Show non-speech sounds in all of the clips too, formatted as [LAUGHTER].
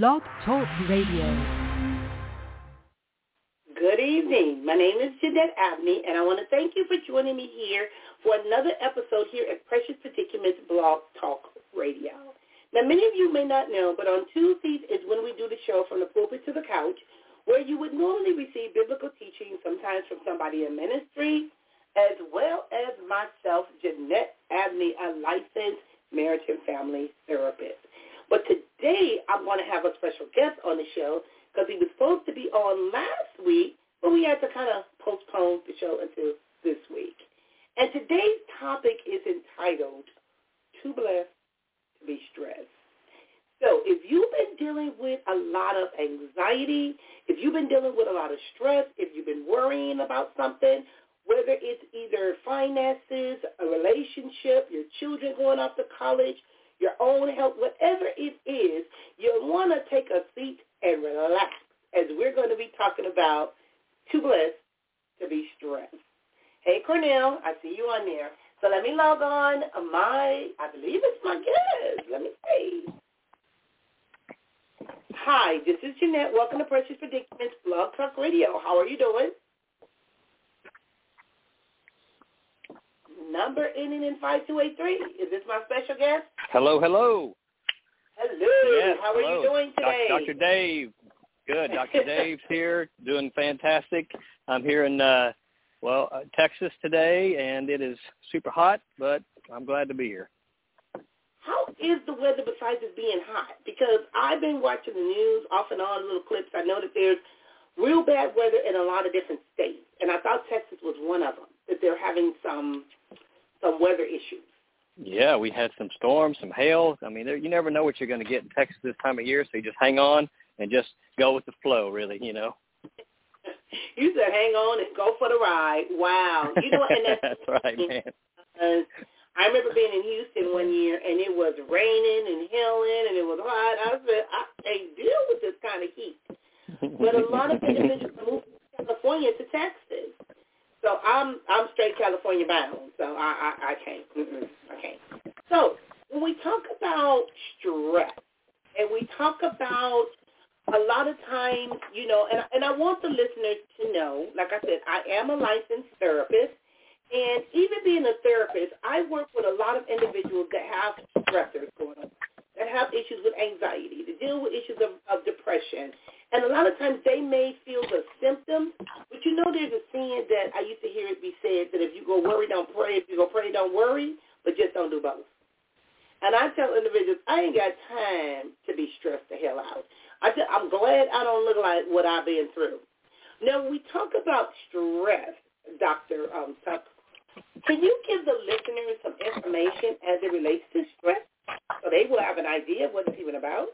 Blog Talk Radio. Good evening. My name is Jeanette Abney, and I want to thank you for joining me here for another episode here at Precious Predicaments Blog Talk Radio. Now, many of you may not know, but on Tuesdays is when we do the show from the pulpit to the couch, where you would normally receive biblical teaching, sometimes from somebody in ministry, as well as myself, Jeanette Abney, a licensed marriage and family therapist. But today I'm going to have a special guest on the show because he was supposed to be on last week, but we had to kind of postpone the show until this week. And today's topic is entitled Too Blessed to Be Stressed. So if you've been dealing with a lot of anxiety, if you've been dealing with a lot of stress, if you've been worrying about something, whether it's either finances, a relationship, your children going off to college, your own health, whatever it is, you'll want to take a seat and relax as we're going to be talking about too blessed to be stressed. Hey, Cornell, I see you on there. So let me log on my, I believe it's my guest. Let me see. Hi, this is Jeanette. Welcome to Precious Predicaments Blog Talk Radio. How are you doing? Number ending in 5283. Is this my special guest? Hello, hello. Hello. Yes, How hello. are you doing today? Dr. Dave. Good. Dr. [LAUGHS] Dave's here, doing fantastic. I'm here in uh well, uh, Texas today and it is super hot, but I'm glad to be here. How is the weather besides it being hot? Because I've been watching the news off and on, little clips. I know that there's real bad weather in a lot of different states, and I thought Texas was one of them. That they're having some some weather issues. Yeah, we had some storms, some hail. I mean, you never know what you're going to get in Texas this time of year, so you just hang on and just go with the flow, really, you know. [LAUGHS] You said hang on and go for the ride. Wow. You know, and that's, [LAUGHS] That's right, man. Uh, [LAUGHS] I remember being in Houston one year, and it was raining and hailing, and it was hot. I said, I can't deal with this kind of heat. But a lot of individuals moved from California to Texas. So I'm I'm straight California bound. So I I, I can't. Mm-mm, I can't. So when we talk about stress and we talk about a lot of times, you know, and and I want the listeners to know, like I said, I am a licensed therapist, and even being a therapist, I work with a lot of individuals that have stressors going on, that have issues with anxiety, that deal with issues of, of depression, and a lot of times they may feel the symptoms, but you know there's a saying that I used to hear it be said that if you go worry, don't pray. If you go pray, don't worry, but just don't do both. And I tell individuals, I ain't got time to be stressed the hell out. I just, I'm glad I don't look like what I've been through. Now, when we talk about stress, Dr. Um, Tuck, can you give the listeners some information as it relates to stress so they will have an idea of what it's even about?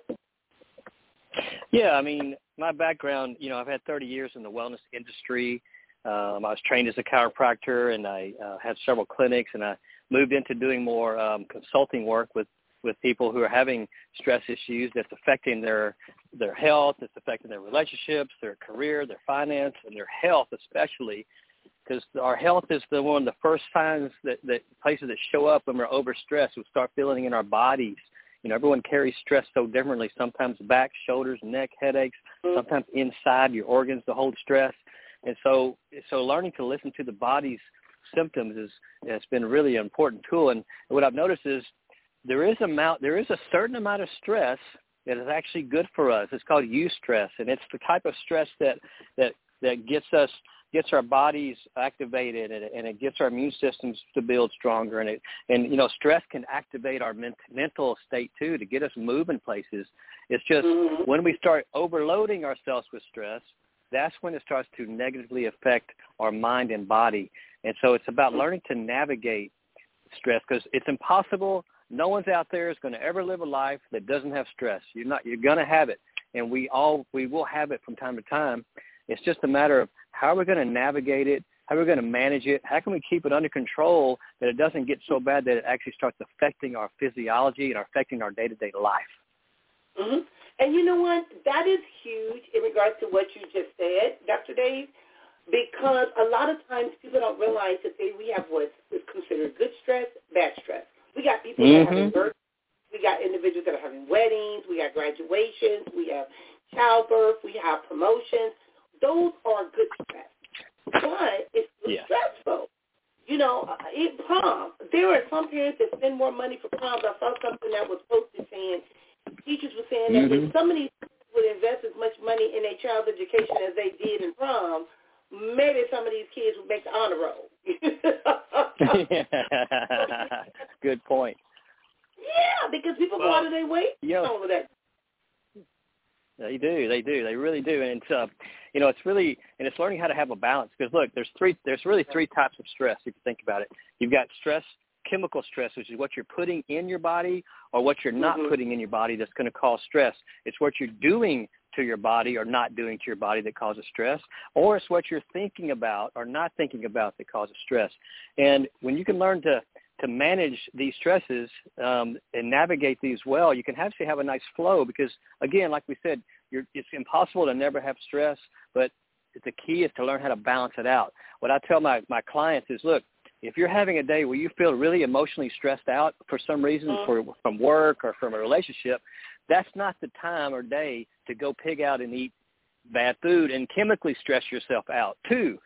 Yeah, I mean, my background, you know, I've had 30 years in the wellness industry. Um, I was trained as a chiropractor, and I uh, had several clinics, and I moved into doing more um, consulting work with with people who are having stress issues that's affecting their their health, it's affecting their relationships, their career, their finance, and their health especially, because our health is the one of the first signs that that places that show up when we're overstressed. We start feeling in our bodies. You know, everyone carries stress so differently. Sometimes back, shoulders, neck, headaches. Sometimes inside your organs to hold stress. And so, so learning to listen to the body's symptoms is has been a really important tool. And what I've noticed is there is amount there is a certain amount of stress that is actually good for us. It's called eustress, and it's the type of stress that that that gets us gets our bodies activated and, and it gets our immune systems to build stronger. And it and you know stress can activate our ment- mental state too to get us moving places. It's just Mhm. when we start overloading ourselves with stress that's when it starts to negatively affect our mind and body. And so it's about learning to navigate stress because it's impossible. No one's out there is going to ever live a life that doesn't have stress. You're not you're going to have it. And we all we will have it from time to time it's just a matter of how are we're going to navigate it how we're going to manage it how can we keep it under control that it doesn't get so bad that it actually starts affecting our physiology and affecting our day-to-day life hmm And you know what? That is huge in regards to what you just said, Dr. Dave, because a lot of times people don't realize that they, we have what is considered good stress, bad stress. We got people that are having work We got individuals that are having weddings. We got graduations. We have childbirth. We have promotions. Those are good stress. But it's yeah. stressful. You know, it prom. There are some parents that spend more money for proms. I saw something that was posted saying teachers were saying that mm-hmm. if some of these would invest as much money in their child's education as they did in prom, maybe some of these kids would make the honor roll. [LAUGHS] Good point. [LAUGHS] Yeah, because people go out of their way yeah. over that. They do. They do. They really do. And it's, uh, you know, it's really, and it's learning how to have a balance. Because look, there's three. There's really three types of stress if you think about it. You've got stress, chemical stress, which is what you're putting in your body or what you're not mm-hmm. putting in your body that's going to cause stress. It's what you're doing to your body or not doing to your body that causes stress, or it's what you're thinking about or not thinking about that causes stress. And when you can learn to to manage these stresses um, and navigate these well, you can actually have a nice flow because, again, like we said, you're, it's impossible to never have stress, but the key is to learn how to balance it out. What I tell my, my clients is, look, if you're having a day where you feel really emotionally stressed out for some reason, mm-hmm. for, from work or from a relationship, that's not the time or day to go pig out and eat bad food and chemically stress yourself out too.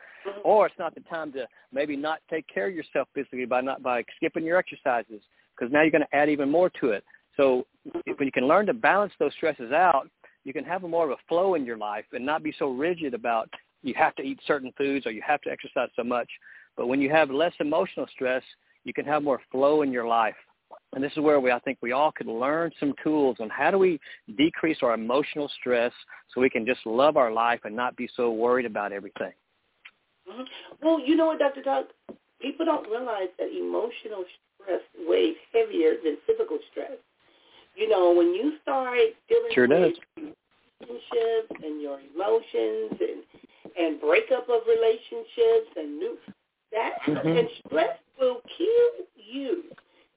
Or it's not the time to maybe not take care of yourself physically by not by skipping your exercises because now you're going to add even more to it. So if you can learn to balance those stresses out, you can have more of a flow in your life and not be so rigid about you have to eat certain foods or you have to exercise so much. But when you have less emotional stress, you can have more flow in your life. And this is where we, I think we all could learn some tools on how do we decrease our emotional stress so we can just love our life and not be so worried about everything. Mm-hmm. Well, you know what, Dr. Todd? People don't realize that emotional stress weighs heavier than physical stress. You know, when you start dealing sure with does. relationships and your emotions and and breakup of relationships and new that mm-hmm. and stress will kill you.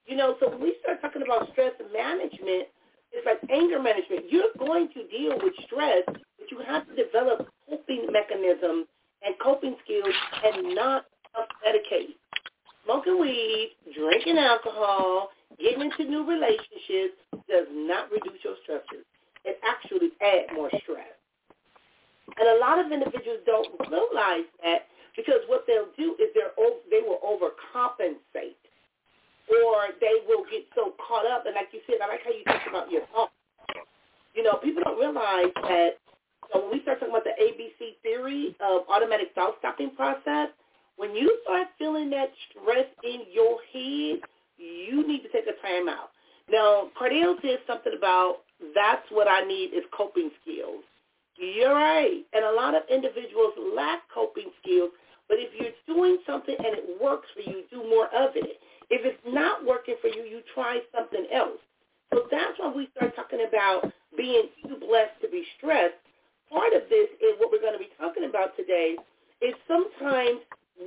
You know, so when we start talking about stress management, it's like anger management. You're going to deal with stress, but you have to develop coping mechanisms and coping skills and not self-medicate. Smoking weed, drinking alcohol, getting into new relationships does not reduce your stressors. It actually adds more stress. And a lot of individuals don't realize that because what they'll do is they're they will overcompensate, or they will get so caught up. And like you said, I like how you talk about your thoughts. You know, people don't realize that so when we start talking about the ABC theory of automatic thought stopping process, when you start feeling that stress in your head, you need to take a time out. Now, Cordell said something about that's what I need is coping skills. You're right. And a lot of individuals lack coping skills, but if you're doing something and it works for you, do more of it. If it's not working for you, you try something else. So that's why we start talking about being too blessed to be stressed part of this is what we're going to be talking about today is sometimes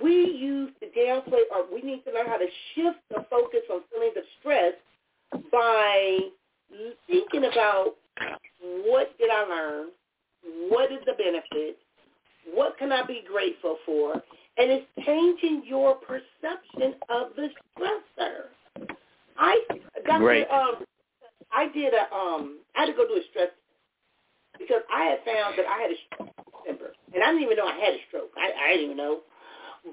we use the downplay or we need to learn how to shift the focus from feelings of stress by thinking about what did I learn? What is the benefit? What can I be grateful for? And it's changing your perception of the stressor. I Dr. Great. Um, I did a um I had to go do a stress because I had found that I had a stroke and I didn't even know I had a stroke. I, I didn't even know.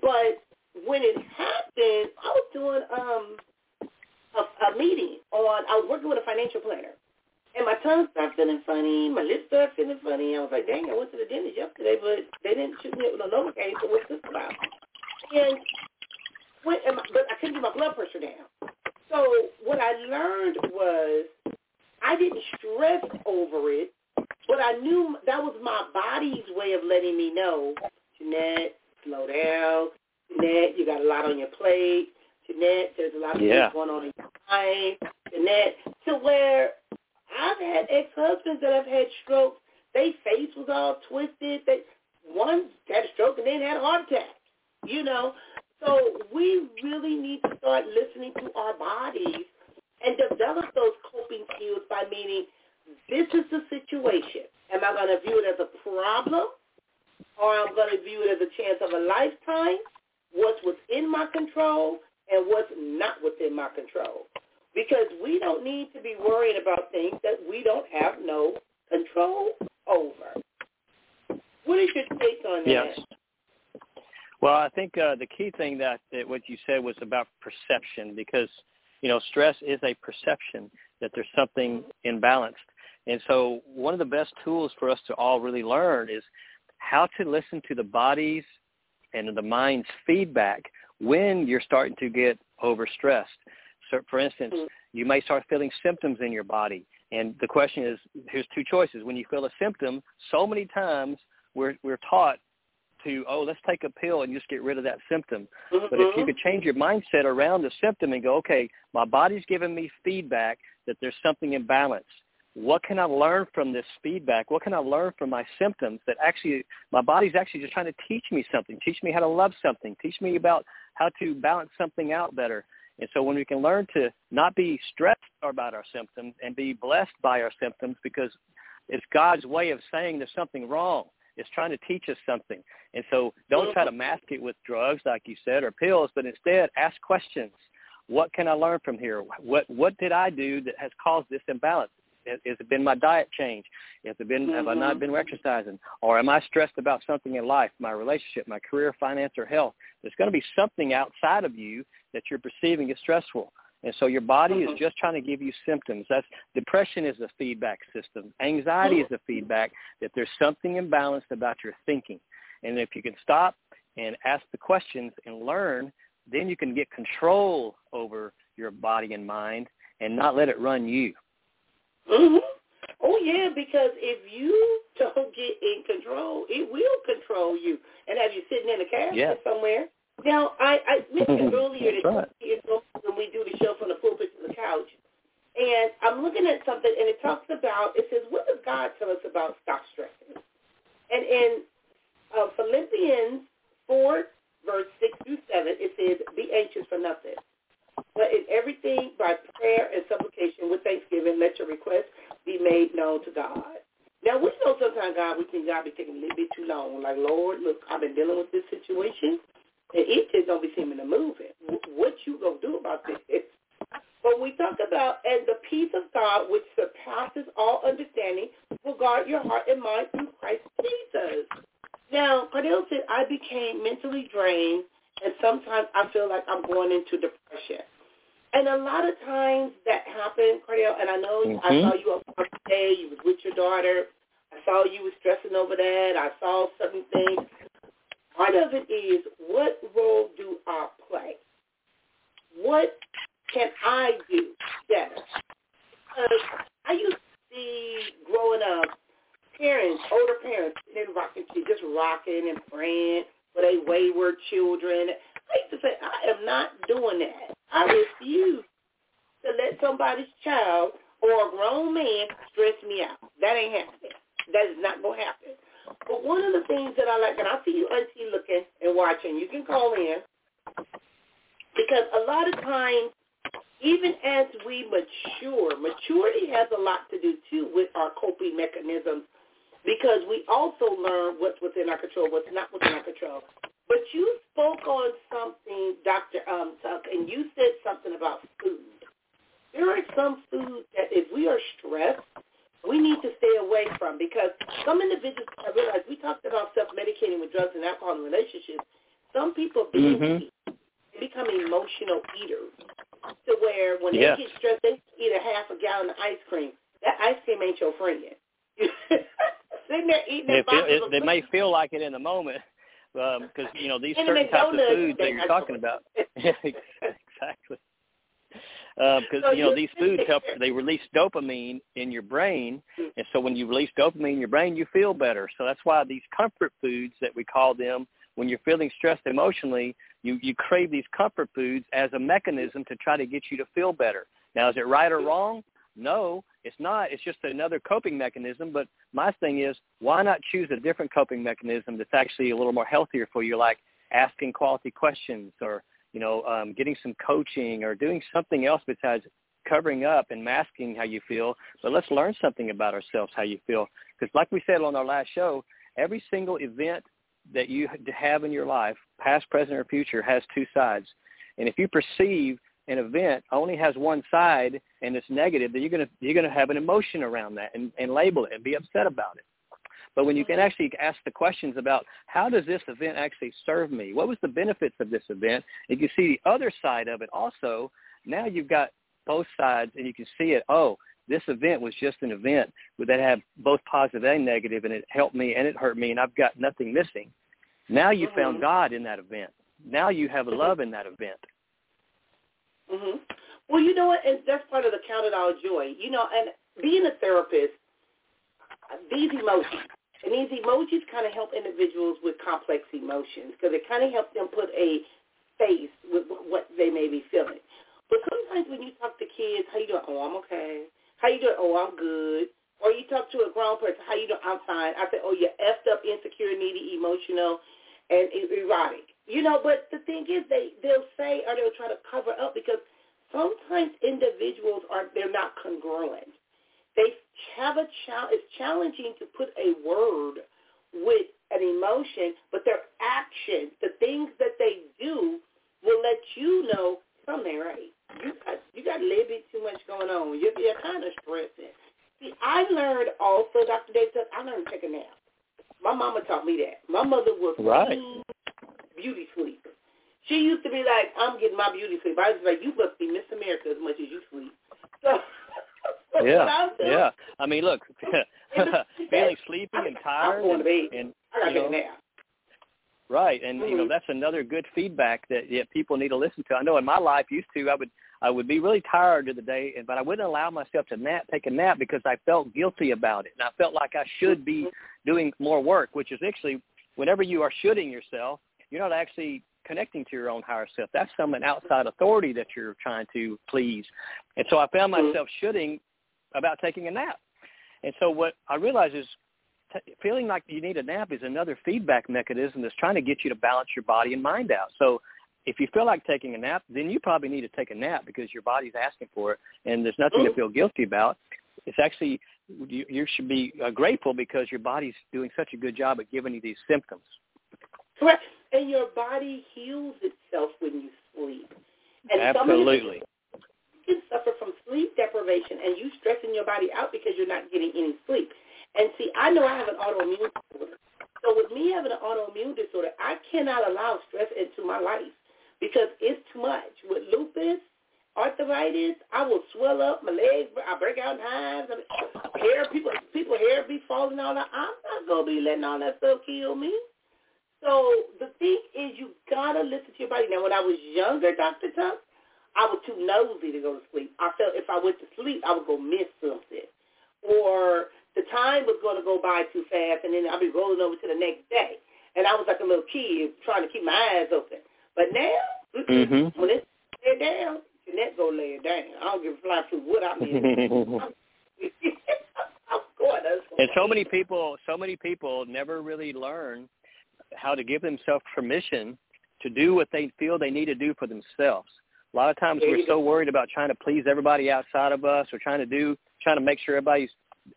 But when it happened, I was doing um a, a meeting on. I was working with a financial planner, and my tongue started feeling funny. My lips started feeling funny. I was like, dang, I went to the dentist yesterday, but they didn't shoot me with no Novocaine. So what's this about? And when, and my, but I couldn't get my blood pressure down. So what I learned was I didn't stress over it but I knew that was my body's way of letting me know, Jeanette, slow down. Jeanette, you got a lot on your plate. Jeanette, there's a lot of yeah. things going on in your mind. Jeanette, to where I've had ex-husbands that have had strokes. Their face was all twisted. They one had a stroke and then had a heart attack. You know, so we really need to start listening to our bodies and develop those coping skills by meaning this is the situation. Am I going to view it as a problem or I'm going to view it as a chance of a lifetime? What's within my control and what's not within my control? because we don't need to be worried about things that we don't have no control over. What is your take on that? Yes. Well, I think uh, the key thing that, that what you said was about perception because, you know, stress is a perception that there's something imbalanced. And so one of the best tools for us to all really learn is how to listen to the body's and the mind's feedback when you're starting to get overstressed. So for instance, mm-hmm. you may start feeling symptoms in your body. And the question is, here's two choices. When you feel a symptom, so many times we're, we're taught to, oh, let's take a pill and just get rid of that symptom. Mm-hmm. But if you could change your mindset around the symptom and go, okay, my body's giving me feedback that there's something imbalanced. What can I learn from this feedback? What can I learn from my symptoms that actually my body's actually just trying to teach me something, teach me how to love something, teach me about how to balance something out better. And so when we can learn to not be stressed about our symptoms and be blessed by our symptoms because it's God's way of saying there's something wrong. It's trying to teach us something. And so don't try to mask it with drugs, like you said, or pills, but instead ask questions. What can I learn from here? What what did I do that has caused this imbalance? Has it been my diet change? Has it been mm-hmm. have I not mm-hmm. been exercising? Or am I stressed about something in life, my relationship, my career, finance, or health? There's going to be something outside of you that you're perceiving as stressful. And so your body mm-hmm. is just trying to give you symptoms. That's depression is a feedback system. Anxiety is a feedback that there's something imbalanced about your thinking. And if you can stop and ask the questions and learn, then you can get control over your body and mind and not let it run you. Mhm. Oh yeah, because if you don't get in control, it will control you and have you sitting in a casket yeah. somewhere. Now, I, I mentioned [LAUGHS] earlier that right. when we do the show from the pulpit to the couch, and I'm looking at something, and it talks about, it says, what does God tell us about stop stressing? And in uh, Philippians 4, verse 6 through 7, it says, be anxious for nothing. But in everything, by prayer and supplication with thanksgiving, let your requests be made known to God. Now, we know sometimes, God, we think God be taking a little bit too long. Like, Lord, look, I've been dealing with this situation, and it just don't be seeming to move it. What you going to do about [LAUGHS] this? But we talk about, and the peace of God, which surpasses all understanding, will guard your heart and mind through Christ Jesus. Now, Cordell said, I became mentally drained and sometimes I feel like I'm going into depression. And a lot of times that happens, Cordell, and I know mm-hmm. I saw you up today, you was with your daughter. I saw you was stressing over that. I saw certain things. Part of it is what role do I play? What can I do better? Because I used to see growing up parents, older parents, in rocking, just rocking and praying for their wayward children. I used to say, I am not doing that. I refuse to let somebody's child or a grown man stress me out. That ain't happening. That is not going to happen. But one of the things that I like, and I see you auntie looking and watching, you can call in, because a lot of times, even as we mature, maturity has a lot to do too with our coping mechanisms because we also learn what's within our control, what's not within our control. But you spoke on something, Dr. Um, Tuck, and you said something about food. There are some foods that if we are stressed, we need to stay away from because some individuals, I realize we talked about self-medicating with drugs and alcohol in relationships. Some people binge mm-hmm. they become emotional eaters to where when yes. they get stressed, they eat a half a gallon of ice cream. That ice cream ain't your friend. [LAUGHS] sitting there eating it, it, it, may feel like it in the moment because um, you know these certain types of foods that you're talking about. [LAUGHS] [LAUGHS] exactly. Because um, so you know these foods help. They release dopamine in your brain, mm-hmm. and so when you release dopamine in your brain, you feel better. So that's why these comfort foods that we call them, when you're feeling stressed emotionally, you you crave these comfort foods as a mechanism to try to get you to feel better. Now, is it right or wrong? No, it's not. It's just another coping mechanism. But my thing is, why not choose a different coping mechanism that's actually a little more healthier for you, like asking quality questions or, you know, um, getting some coaching or doing something else besides covering up and masking how you feel. But let's learn something about ourselves, how you feel. Because like we said on our last show, every single event that you have in your life, past, present, or future, has two sides. And if you perceive an event only has one side and it's negative, then you're gonna you're gonna have an emotion around that and, and label it and be upset about it. But when you can actually ask the questions about how does this event actually serve me? What was the benefits of this event? And you see the other side of it also. Now you've got both sides and you can see it. Oh, this event was just an event that had both positive and negative and it helped me and it hurt me and I've got nothing missing. Now you mm-hmm. found God in that event. Now you have mm-hmm. love in that event. Mhm. Well, you know what? And that's part of the count it all joy. You know, and being a therapist, these emotions, and these emojis kind of help individuals with complex emotions because it kind of helps them put a face with what they may be feeling. But sometimes when you talk to kids, how you doing? Oh, I'm okay. How you doing? Oh, I'm good. Or you talk to a grown person, how you doing? I'm fine. I say, oh, you're effed up, insecure, needy, emotional, and erotic. You know, but the thing is, they they'll say or they'll try to cover up because sometimes individuals are they're not congruent. They have a challenge. It's challenging to put a word with an emotion, but their actions, the things that they do, will let you know something right. You got you got a little bit too much going on. You're, you're kind of stressing. See, I learned also, Dr. Davis, I learned to take a nap. My mama taught me that. My mother was right. Beauty sleep. She used to be like, I'm getting my beauty sleep. I was like, you must be Miss America as much as you sleep. So, [LAUGHS] yeah, yeah. I mean, look, [LAUGHS] feeling [LAUGHS] sleepy and tired, I'm going to bed. and I gotta you get know, a nap. Right, and mm-hmm. you know that's another good feedback that yeah, people need to listen to. I know in my life used to I would I would be really tired of the day, and but I wouldn't allow myself to nap, take a nap because I felt guilty about it, and I felt like I should be mm-hmm. doing more work, which is actually whenever you are shooting yourself, you're not actually connecting to your own higher self. That's some outside authority that you're trying to please, and so I found mm-hmm. myself shooting about taking a nap, and so what I realized is feeling like you need a nap is another feedback mechanism that's trying to get you to balance your body and mind out. So if you feel like taking a nap, then you probably need to take a nap because your body's asking for it, and there's nothing to feel guilty about. It's actually you, you should be uh, grateful because your body's doing such a good job at giving you these symptoms. Correct, and your body heals itself when you sleep. And Absolutely. You can suffer from sleep deprivation, and you stressing your body out because you're not getting any sleep. And see, I know I have an autoimmune disorder. So with me having an autoimmune disorder, I cannot allow stress into my life because it's too much. With lupus, arthritis, I will swell up, my legs, I break out in hives, I mean, hair, people, people hair be falling out. I'm not gonna be letting all that stuff kill me. So the thing is, you gotta listen to your body. Now, when I was younger, Doctor Tuck, I was too nosy to go to sleep. I felt if I went to sleep, I would go miss something, or the time was going to go by too fast, and then I'll be rolling over to the next day. And I was like a little kid trying to keep my eyes open. But now, mm-hmm. when it's lay down, Jeanette go lay it down. I don't give a fly through what I'm in. [LAUGHS] [LAUGHS] and so many people, so many people never really learn how to give themselves permission to do what they feel they need to do for themselves. A lot of times we're so worried about trying to please everybody outside of us or trying to do, trying to make sure everybody's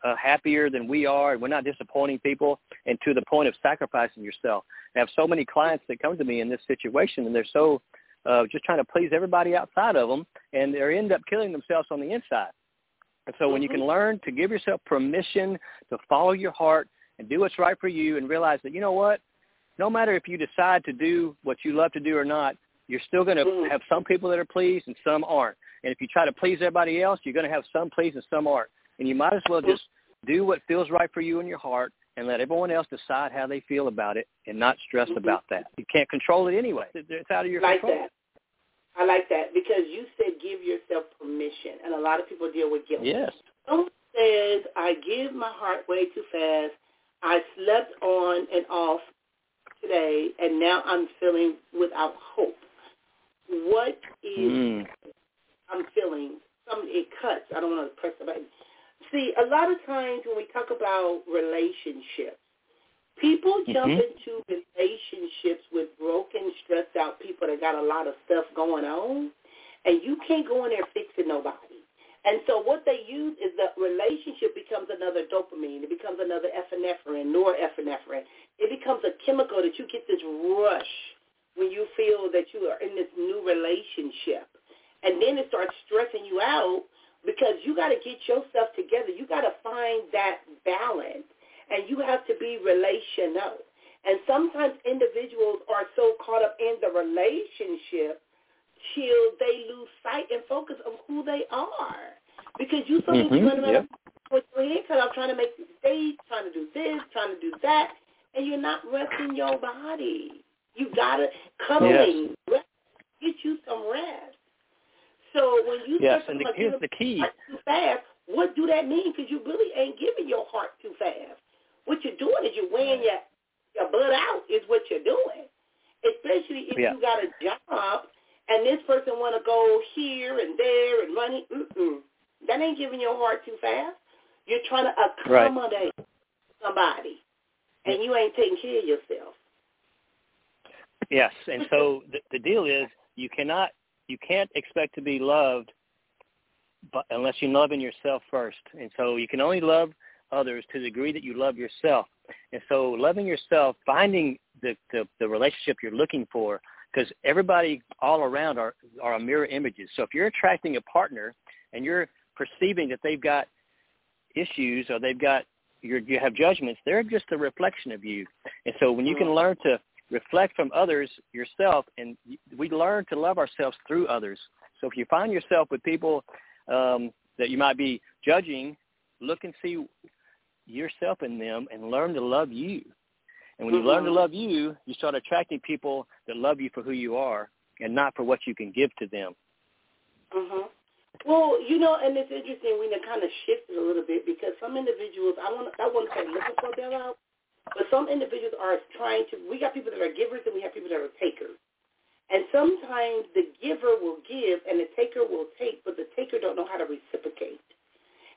uh, happier than we are, and we're not disappointing people, and to the point of sacrificing yourself. I have so many clients that come to me in this situation, and they're so uh, just trying to please everybody outside of them, and they end up killing themselves on the inside. And so mm-hmm. when you can mm-hmm. learn to give yourself permission to follow your heart and do what's right for you and realize that, you know what, no matter if you decide to do what you love to do or not, you're still going to mm-hmm. have some people that are pleased and some aren't. And if you try to please everybody else, you're going to have some pleased and some aren't and you might as well just do what feels right for you in your heart and let everyone else decide how they feel about it and not stress mm-hmm. about that. You can't control it anyway. It's out of your control. like control. That. I like that because you said give yourself permission, and a lot of people deal with guilt. Yes. Someone says, I give my heart way too fast. I slept on and off today, and now I'm feeling without hope. What is mm. I'm feeling? Some it cuts. I don't want to press the button. See, a lot of times when we talk about relationships, people jump mm-hmm. into relationships with broken, stressed out people that got a lot of stuff going on, and you can't go in there fixing nobody. And so what they use is the relationship becomes another dopamine. It becomes another epinephrine, norepinephrine. It becomes a chemical that you get this rush when you feel that you are in this new relationship. and then it starts stressing you out because you got to get yourself together. You got to find that balance, and you have to be relational. And sometimes individuals are so caught up in the relationship till they lose sight and focus of who they are. Because you so busy mm-hmm. running around with your head cut off trying to make mistakes, trying to do this, trying to do that, and you're not resting your body. You gotta cuddling, yes. get you some rest. So when you yes, start and the, here's the key. Too fast, what do that mean? Because you really ain't giving your heart too fast. What you're doing is you're weighing your your blood out. Is what you're doing. Especially if yeah. you got a job and this person want to go here and there and money. Mm-mm. That ain't giving your heart too fast. You're trying to accommodate right. somebody, and you ain't taking care of yourself. Yes, and so the, the deal is you cannot you can't expect to be loved but unless you're loving yourself first. And so you can only love others to the degree that you love yourself. And so loving yourself, finding the, the, the relationship you're looking for, because everybody all around are, are mirror images. So if you're attracting a partner and you're perceiving that they've got issues or they've got you're, you have judgments, they're just a reflection of you. And so when you can learn to reflect from others yourself, and we learn to love ourselves through others. So if you find yourself with people um, that you might be judging, look and see yourself in them and learn to love you. And when you mm-hmm. learn to mm-hmm. love you, you start attracting people that love you for who you are and not for what you can give to them. Mhm. Well, you know, and it's interesting. We kind of shifted a little bit because some individuals, I want, I want to say, looking for their out, but some individuals are trying to, we got people that are givers and we have people that are takers. And sometimes the giver will give and the taker will take, but the taker don't know how to reciprocate.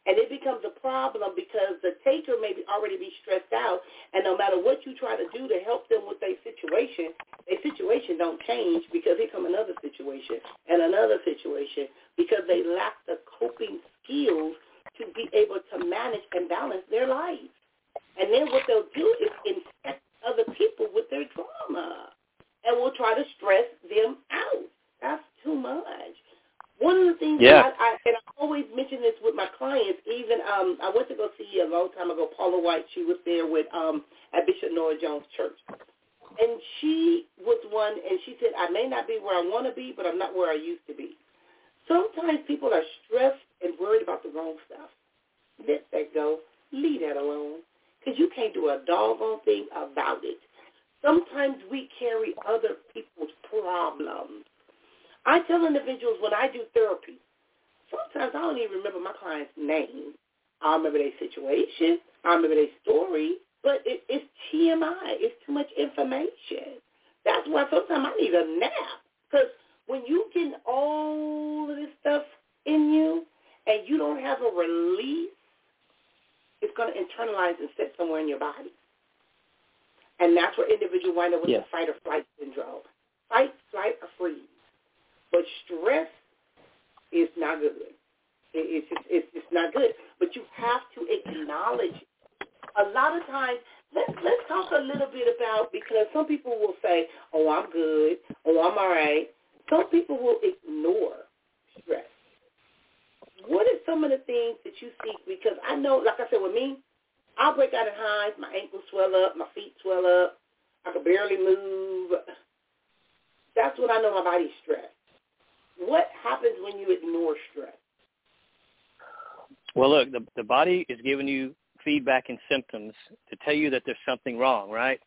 And it becomes a problem because the taker may be already be stressed out, and no matter what you try to do to help them with their situation, their situation don't change because here come another situation and another situation because they lack the coping skills to be able to manage and balance their life. And then what they'll do is infect other people with their trauma and will try to stress them out. That's too much. One of the things yeah. that I, I and I always mention this with my clients, even um I went to go see a long time ago, Paula White, she was there with um at Bishop Noel Jones Church. And she was one and she said, I may not be where I want to be, but I'm not where I used to be. Sometimes people are stressed and worried about the wrong stuff. Let that go. Leave that alone because you can't do a doggone thing about it. Sometimes we carry other people's problems. I tell individuals when I do therapy, sometimes I don't even remember my client's name. I remember their situation. I remember their story. But it, it's TMI. It's too much information. That's why sometimes I need a nap. Because when you get all of this stuff in you and you don't have a release it's going to internalize and sit somewhere in your body. And that's where individuals wind up with yeah. the fight or flight syndrome. Fight, flight, or freeze. But stress is not good. it's just it's not good. But you have to acknowledge. A lot of times, let's let's talk a little bit about because some people will say, "Oh, I'm good," "Oh, I'm all right." Some people will ignore stress what are some of the things that you see? Because I know, like I said, with me, I'll break out in hives. My ankles swell up. My feet swell up. I can barely move. That's when I know my body's stressed. What happens when you ignore stress? Well, look, the, the body is giving you feedback and symptoms to tell you that there's something wrong, right?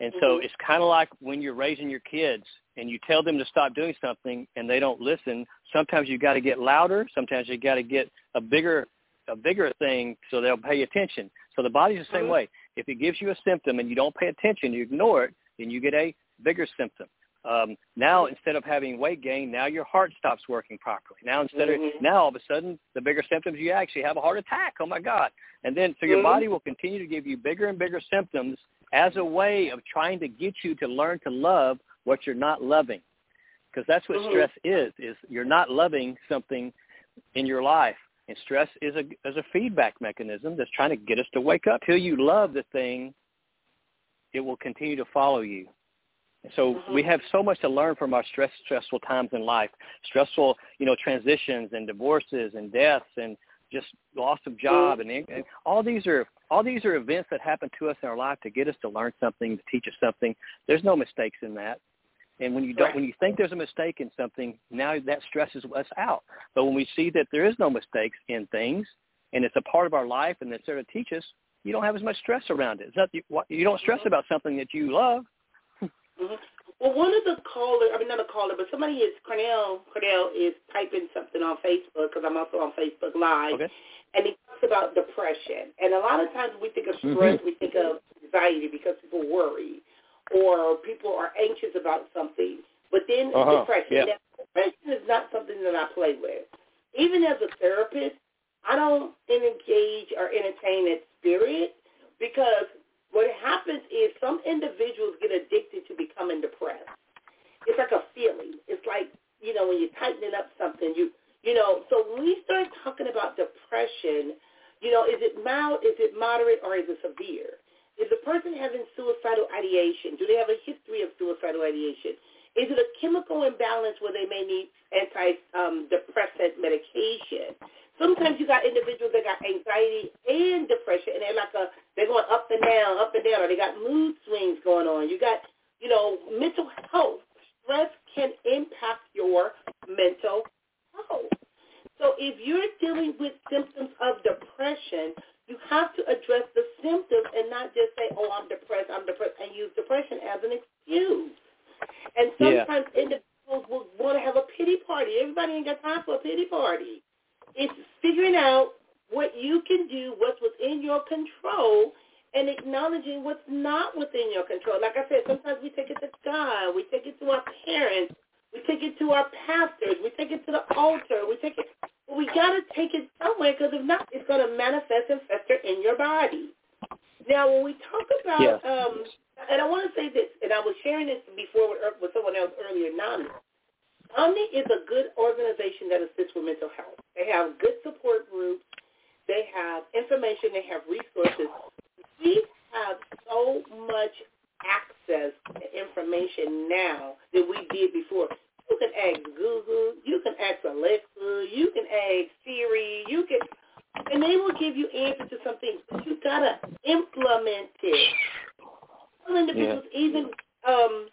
And so mm-hmm. it's kind of like when you're raising your kids and you tell them to stop doing something and they don't listen. Sometimes you got to get louder. Sometimes you got to get a bigger, a bigger thing so they'll pay attention. So the body's the same mm-hmm. way. If it gives you a symptom and you don't pay attention, you ignore it, then you get a bigger symptom. Um, now instead of having weight gain, now your heart stops working properly. Now instead mm-hmm. of now all of a sudden the bigger symptoms you actually have a heart attack. Oh my God! And then so your mm-hmm. body will continue to give you bigger and bigger symptoms as a way of trying to get you to learn to love what you're not loving. Because that's what mm-hmm. stress is, is you're not loving something in your life. And stress is a, is a feedback mechanism that's trying to get us to wake up. Till you love the thing, it will continue to follow you. So we have so much to learn from our stress, stressful times in life, stressful, you know, transitions and divorces and deaths and just loss of job and, and all these are all these are events that happen to us in our life to get us to learn something, to teach us something. There's no mistakes in that. And when you don't, when you think there's a mistake in something, now that stresses us out. But when we see that there is no mistakes in things, and it's a part of our life, and it's there to teach us, you don't have as much stress around it. It's not, you don't stress about something that you love. Mm-hmm. Well, one of the callers, I mean not a caller, but somebody is Cornell. Cornell is typing something on Facebook because I'm also on Facebook Live, okay. and he talks about depression. And a lot of times we think of stress, mm-hmm. we think of anxiety because people worry or people are anxious about something. But then uh-huh. depression, yeah. now, depression is not something that I play with. Even as a therapist, I don't engage or entertain that spirit because what happens is some individuals get addicted to becoming depressed. It's like a feeling. It's like, you know, when you're tightening up something, you you know, so when we start talking about depression, you know, is it mild, is it moderate, or is it severe? Is the person having suicidal ideation? Do they have a history of suicidal ideation? Is it a chemical imbalance where they may need antidepressant um, medication? Sometimes you got individuals that got anxiety and depression, and they're like a they're going up and down, up and down, or they got mood swings going on. You got you know mental health. Stress can impact your mental health. So if you're dealing with symptoms of depression, you have to address the symptoms and not just say, oh, I'm depressed, I'm depressed, and use depression as an excuse. And sometimes yeah. individuals will want to have a pity party. Everybody ain't got time for a pity party. It's figuring out what you can do, what's within your control, and acknowledging what's not within your control. Like I said, sometimes we take it to God, we take it to our parents, we take it to our pastors, we take it to the altar, we take it we got to take it somewhere because if not, it's to manifest and fester in your body. Now, when we talk about, yeah. um, and I want to say this, and I was sharing this before with, with someone else earlier, NAMI. NAMI is a good organization that assists with mental health. They have good support groups. They have information. They have resources. We have so much access to information now than we did before. You can ask Google, you can ask Alexa, you can ask Siri, you can, and they will give you answers to something. But you gotta implement it. Some individuals, yeah. even um,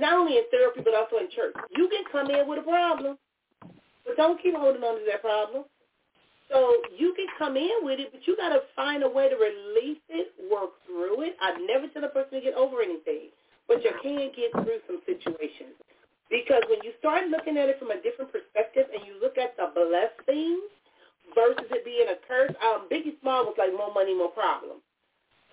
not only in therapy but also in church, you can come in with a problem, but don't keep holding on to that problem. So you can come in with it, but you got to find a way to release it, work through it. I never tell a person to get over anything, but you can get through some situations. Because when you start looking at it from a different perspective and you look at the blessings versus it being a curse, um, Biggie Small was like more money, more problems.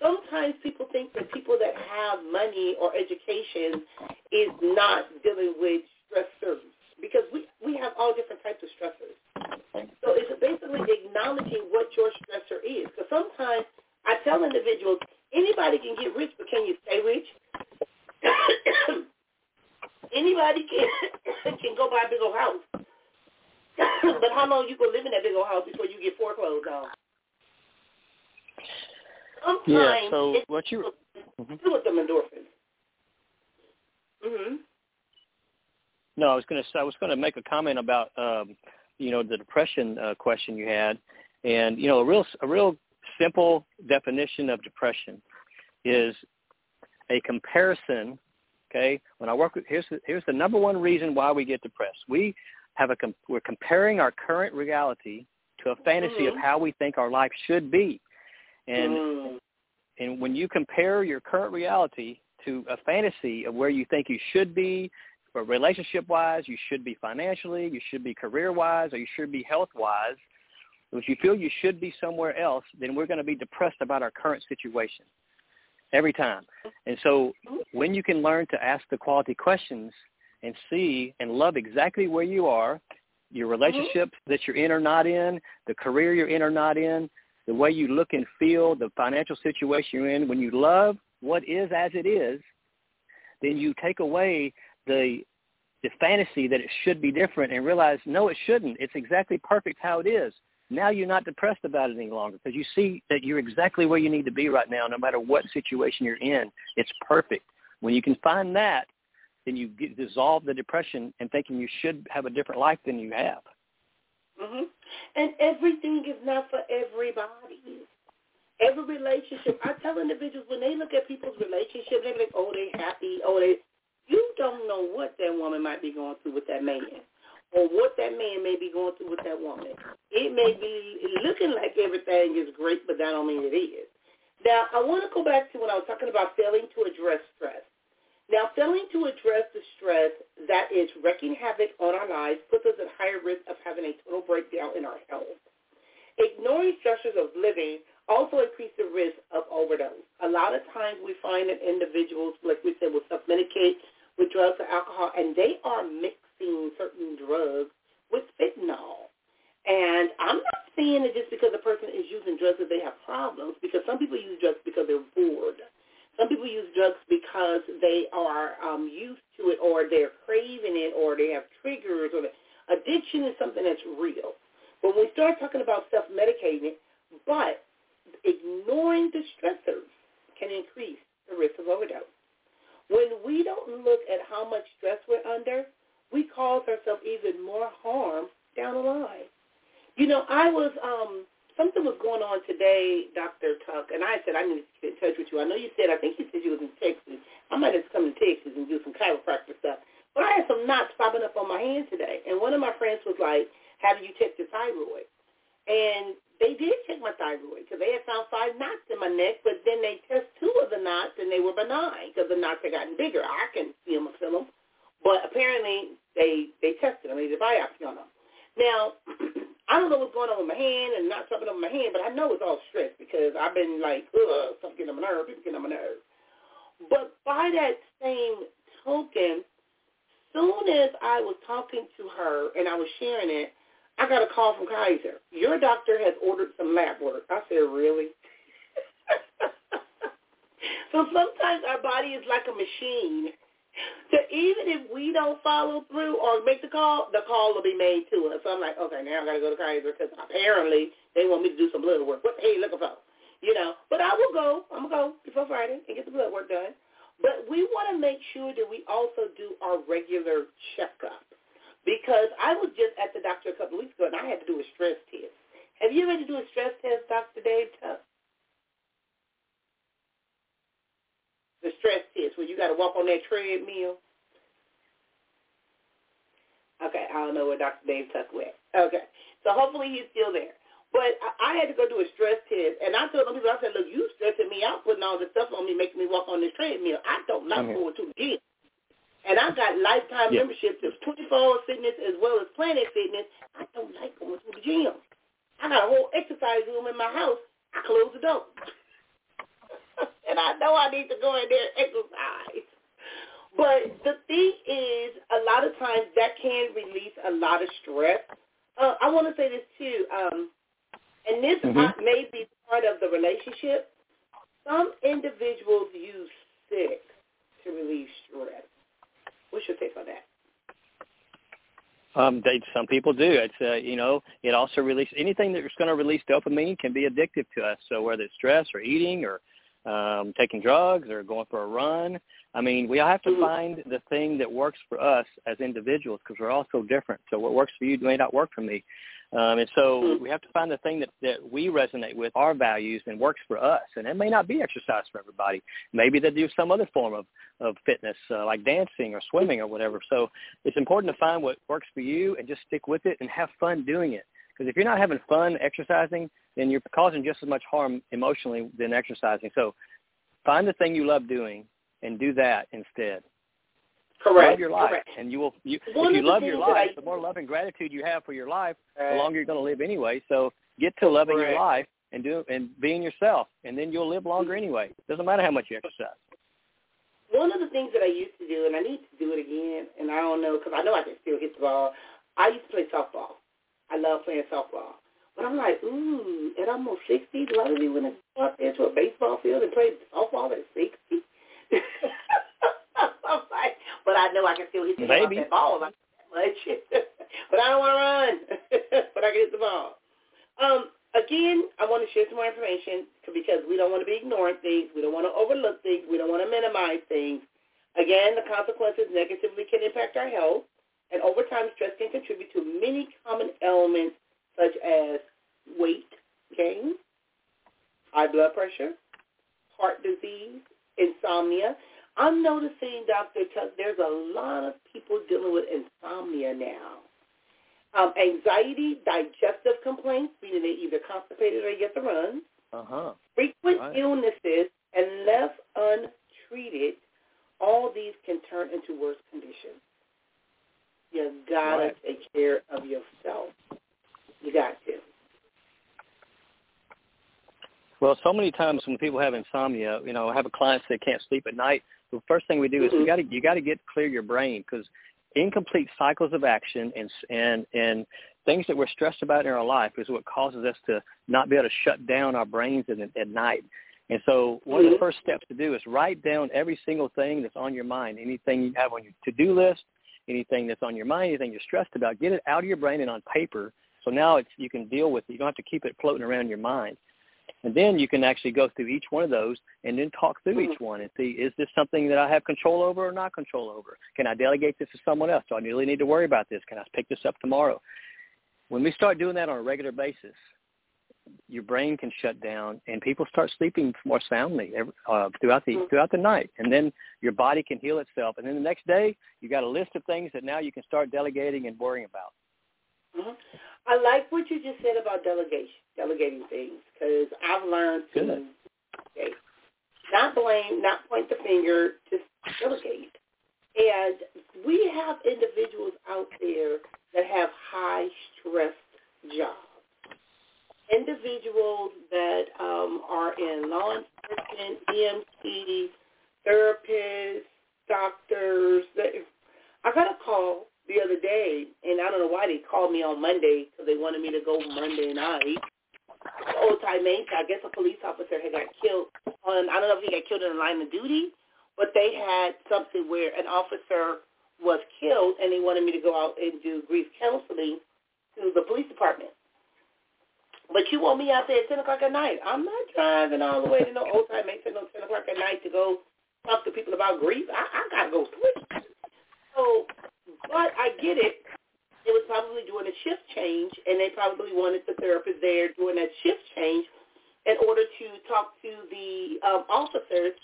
Sometimes people think that people that have money or education is not dealing with stressors because we, we have all different types of stressors. So it's basically acknowledging what your stressor is. Because sometimes I tell individuals, anybody can get rich, but can you stay rich? [COUGHS] Anybody can [COUGHS] can go buy a big old house. [COUGHS] but how long you gonna live in that big old house before you get foreclosed on? Sometimes yeah. So what you mm-hmm. do with them endorphins. Mhm. No, I was going to I was going to make a comment about um, you know the depression uh, question you had, and you know a real a real simple definition of depression is a comparison Okay, when I work with here's the, here's the number one reason why we get depressed. We have a we're comparing our current reality to a fantasy mm-hmm. of how we think our life should be, and mm. and when you compare your current reality to a fantasy of where you think you should be, or relationship wise, you should be financially, you should be career wise, or you should be health wise. If you feel you should be somewhere else, then we're going to be depressed about our current situation every time. And so when you can learn to ask the quality questions and see and love exactly where you are, your relationships mm-hmm. that you're in or not in, the career you're in or not in, the way you look and feel, the financial situation you're in, when you love what is as it is, then you take away the the fantasy that it should be different and realize no it shouldn't. It's exactly perfect how it is. Now you're not depressed about it any longer because you see that you're exactly where you need to be right now, no matter what situation you're in. It's perfect. When you can find that, then you get, dissolve the depression and thinking you should have a different life than you have. Mhm. And everything is not for everybody. Every relationship, I tell individuals when they look at people's relationships, they like, oh, they happy, oh, they. You don't know what that woman might be going through with that man, or what that man may be going through with that woman. It may be looking like everything is great, but that don't mean it is. Now, I want to go back to when I was talking about failing to address stress. Now, failing to address the stress that is wreaking havoc on our lives puts us at higher risk of having a total breakdown in our health. Ignoring stressors of living also increase the risk of overdose. A lot of times we find that individuals, like we said, will self-medicate with drugs or alcohol, and they are mixing certain drugs with fentanyl. And I'm not saying that just because a person is using drugs that they have problems, because some people use drugs because they're bored. Some people use drugs because they are um, used to it or they're craving it or they have triggers or addiction is something that's real. But when we start talking about self-medicating, but ignoring the stressors can increase the risk of overdose. When we don't look at how much stress we're under, we cause ourselves even more harm down the line. You know, I was um something was going on today, Dr. Tuck, and I said I need to get in touch with you. I know you said I think you said you was in Texas. I might have to come to Texas and do some chiropractor stuff. But I had some knots popping up on my hand today, and one of my friends was like, "Have you checked your thyroid?" And they did check my thyroid because they had found five knots in my neck, but then they test two of the knots and they were benign because the knots had gotten bigger. I can see them and feel them, but apparently they they tested them. They did a biopsy on them. Now, [CLEARS THROAT] don't know what's going on with my hand and not something on my hand, but I know it's all stress because I've been like, ugh, something getting on my nerve, people getting on my nerve. But by that same token, soon as I was talking to her and I was sharing it, I got a call from Kaiser. Your doctor has ordered some lab work. I said, really? [LAUGHS] so sometimes our body is like a machine. So even if we don't follow through or make the call, the call will be made to us. So I'm like, okay, now I got to go to Kaiser because apparently they want me to do some blood work. What the you looking for? You know, but I will go. I'm going to go before Friday and get the blood work done. But we want to make sure that we also do our regular checkup because I was just at the doctor a couple of weeks ago and I had to do a stress test. Have you ever had to do a stress test, Dr. Dave Tuck? The stress test where you got to walk on that treadmill. Okay, I don't know where Dr. Dave Tuck went. Okay, so hopefully he's still there. But I, I had to go do a stress test, and I told them people, I said, look, you stressing me out, putting all this stuff on me, making me walk on this treadmill. I don't like mm-hmm. going to the gym. And I got lifetime yeah. memberships of 24-hour fitness as well as Planet Fitness. I don't like going to the gym. I got a whole exercise room in my house. I close the door. [LAUGHS] [LAUGHS] and I know I need to go in there and exercise. But the thing is, a lot of times that can release a lot of stress. Uh, I want to say this too, um, and this mm-hmm. may be part of the relationship. Some individuals use sex to relieve stress. What's your take on that? Um, they, some people do. It's uh, you know, it also releases anything that's going to release dopamine can be addictive to us. So whether it's stress or eating or um, taking drugs or going for a run, I mean, we all have to find the thing that works for us as individuals because we're all so different. So what works for you may not work for me. Um, and so we have to find the thing that, that we resonate with, our values, and works for us. And it may not be exercise for everybody. Maybe they do some other form of, of fitness, uh, like dancing or swimming or whatever. So it's important to find what works for you and just stick with it and have fun doing it. Because if you're not having fun exercising, then you're causing just as much harm emotionally than exercising. So find the thing you love doing and do that instead. Correct. Love your life, Correct. and you will. You, if you love your life, I, the more love and gratitude you have for your life, right. the longer you're going to live anyway. So get to loving Correct. your life and do and being yourself, and then you'll live longer mm-hmm. anyway. Doesn't matter how much you exercise. One of the things that I used to do, and I need to do it again, and I don't know because I know I can still hit the ball. I used to play softball. I love playing softball. But I'm like, ooh, at almost 60, do I really want to go out there to a baseball field and play softball at 60? [LAUGHS] I'm like, but I know I can still hit the Maybe. that ball like that much. [LAUGHS] but I don't want to run. [LAUGHS] but I can hit the ball. Um, again, I want to share some more information because we don't want to be ignoring things. We don't want to overlook things. We don't want to minimize things. Again, the consequences negatively can impact our health, and over time, stress can contribute to many common ailments such as weight gain, high blood pressure, heart disease, insomnia. I'm noticing, Dr. Tuck, there's a lot of people dealing with insomnia now. Um, anxiety, digestive complaints, meaning they either constipated or get the runs. Uh-huh. Frequent right. illnesses and left untreated, all these can turn into worse conditions. You gotta right. take care of yourself. You got to. Well, so many times when people have insomnia, you know, I have a client that can't sleep at night. The first thing we do is mm-hmm. we got to you got to get clear your brain because incomplete cycles of action and and and things that we're stressed about in our life is what causes us to not be able to shut down our brains at, at night. And so one mm-hmm. of the first steps to do is write down every single thing that's on your mind, anything you have on your to-do list, anything that's on your mind, anything you're stressed about, get it out of your brain and on paper. So now it's you can deal with it. You don't have to keep it floating around your mind. And then you can actually go through each one of those and then talk through mm-hmm. each one and see, is this something that I have control over or not control over? Can I delegate this to someone else? Do I really need to worry about this? Can I pick this up tomorrow? When we start doing that on a regular basis, your brain can shut down and people start sleeping more soundly uh, throughout the mm-hmm. throughout the night. And then your body can heal itself. And then the next day you got a list of things that now you can start delegating and worrying about. Mm-hmm. i like what you just said about delegation delegating things because i've learned to delegate. Not blame not point the finger just delegate. And we have individuals out there that have high stress jobs individuals that um, are in law enforcement, EMT, therapists, doctors. I got a call the other day, and I don't know why they called me on Monday because they wanted me to go Monday night. Old time I guess a police officer had got killed on, I don't know if he got killed in the line of duty, but they had something where an officer was killed and they wanted me to go out and do grief counseling to the police department. But you want me out there at 10 o'clock at night. I'm not driving all the way to no old time makes no 10 o'clock at night to go talk to people about grief. I, I got to go sleep. So, but I get it. It was probably doing a shift change, and they probably wanted the therapist there doing that shift change in order to talk to the um, officers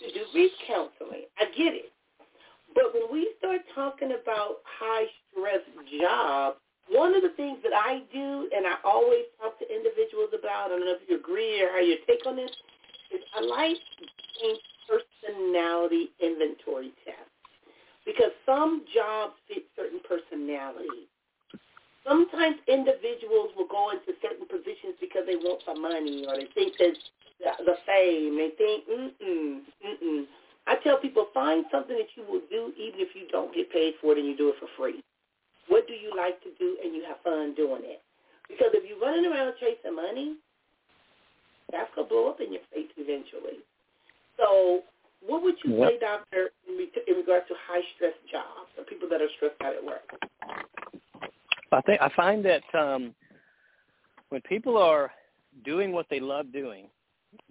to do grief counseling. I get it. But when we start talking about high stress jobs, one of the things that I do, and I always talk to individuals about, I don't know if you agree or how you take on this, is I like doing personality inventory tests because some jobs fit certain personalities. Sometimes individuals will go into certain positions because they want some money or they think that the fame. They think, mm-mm, mm-mm. I tell people, find something that you will do even if you don't get paid for it and you do it for free. You like to do and you have fun doing it? Because if you're running around chasing money, that's going to blow up in your face eventually. So what would you yep. say, doctor, in regards to high-stress jobs or people that are stressed out at work? I think I find that um, when people are doing what they love doing,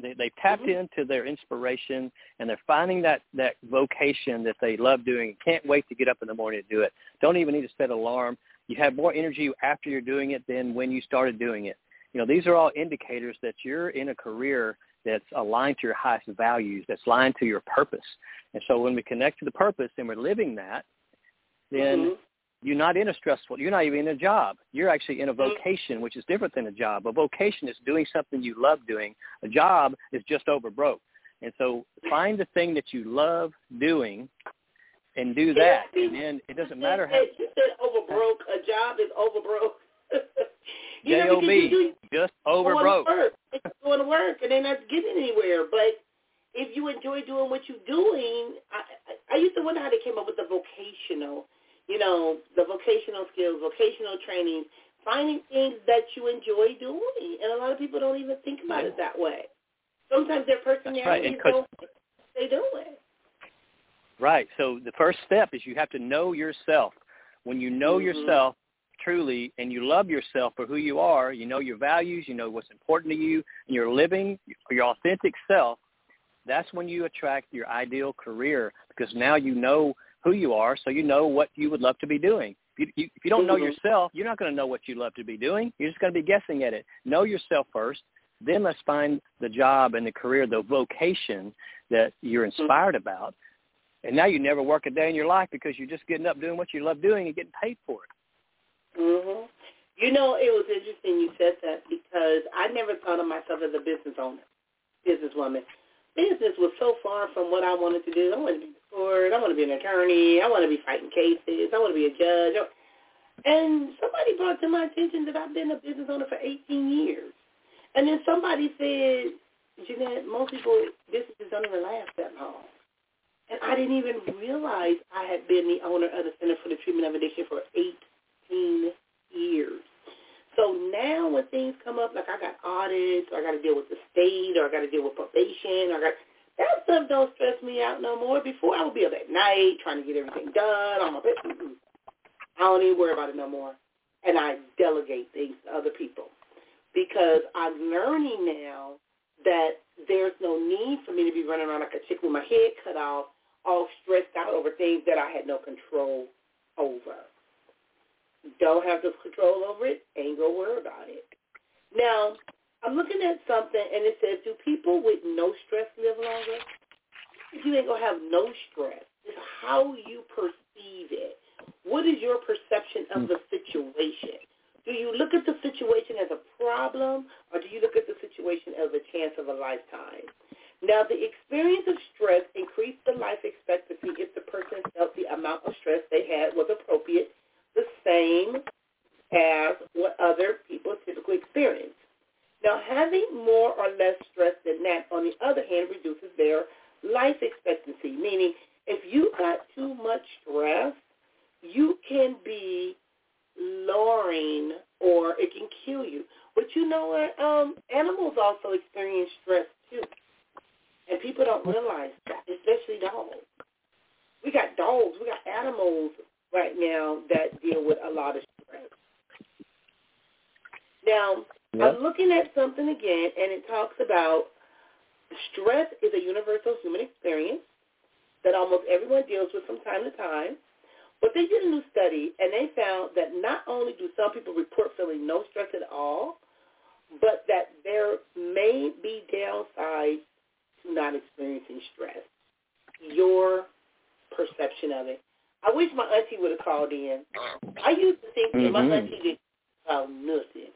they, they tapped mm-hmm. into their inspiration and they're finding that that vocation that they love doing. Can't wait to get up in the morning to do it. Don't even need to set an alarm. You have more energy after you're doing it than when you started doing it. You know, these are all indicators that you're in a career that's aligned to your highest values, that's aligned to your purpose. And so when we connect to the purpose and we're living that, then mm-hmm you're not in a stressful you're not even in a job. You're actually in a mm-hmm. vocation which is different than a job. A vocation is doing something you love doing. A job is just over broke. And so find the thing that you love doing and do that. and then it doesn't matter how you said over broke a job is over broke. [LAUGHS] You know, J-O-B, just over broke. It's going to work and they're not getting anywhere. But if you enjoy doing what you're doing I, I used to wonder how they came up with the vocational you know, the vocational skills, vocational training, finding things that you enjoy doing. And a lot of people don't even think about yeah. it that way. Sometimes their personalities right. don't they do it. Right. So the first step is you have to know yourself. When you know mm-hmm. yourself truly and you love yourself for who you are, you know your values, you know what's important to you, and you're living your authentic self, that's when you attract your ideal career because now you know who you are, so you know what you would love to be doing. If you, if you don't know mm-hmm. yourself, you're not going to know what you love to be doing. You're just going to be guessing at it. Know yourself first. Then let's find the job and the career, the vocation that you're mm-hmm. inspired mm-hmm. about. And now you never work a day in your life because you're just getting up doing what you love doing and getting paid for it. Mhm. You know, it was interesting you said that because I never thought of myself as a business owner, businesswoman business was so far from what I wanted to do. I wanted to be court. I want to be an attorney. I want to be fighting cases. I want to be a judge. And somebody brought to my attention that I've been a business owner for 18 years. And then somebody said, Jeanette, most people, businesses don't even last that long. And I didn't even realize I had been the owner of the Center for the Treatment of Addiction for 18 years. So now when things come up, like I got audits, or I got to deal with the state, or I got to deal with probation, or I got that stuff don't stress me out no more. Before I would be up at night trying to get everything done on my bed. I don't even worry about it no more, and I delegate things to other people because I'm learning now that there's no need for me to be running around like a chick with my head cut off, all stressed out over things that I had no control over don't have the control over it, ain't gonna worry about it. Now, I'm looking at something and it says, do people with no stress live longer? You ain't gonna have no stress. It's how you perceive it. What is your perception of hmm. the situation? Do you look at the situation as a problem or do you look at the situation as a chance of a lifetime? Now, the experience of stress increased the life expectancy if the person felt the amount of stress they had was appropriate the same as what other people typically experience. Now, having more or less stress than that, on the other hand, reduces their life expectancy, meaning if you got too much stress, you can be lowering or it can kill you. But you know what? Um, animals also experience stress too. And people don't realize that, especially dogs. We got dogs, we got animals right now that deal with a lot of stress. Now, yep. I'm looking at something again, and it talks about stress is a universal human experience that almost everyone deals with from time to time. But they did a new study, and they found that not only do some people report feeling no stress at all, but that there may be downsides to not experiencing stress. Your perception of it. I wish my auntie would have called in. I used to think mm-hmm. that my mm-hmm. auntie did oh nothing.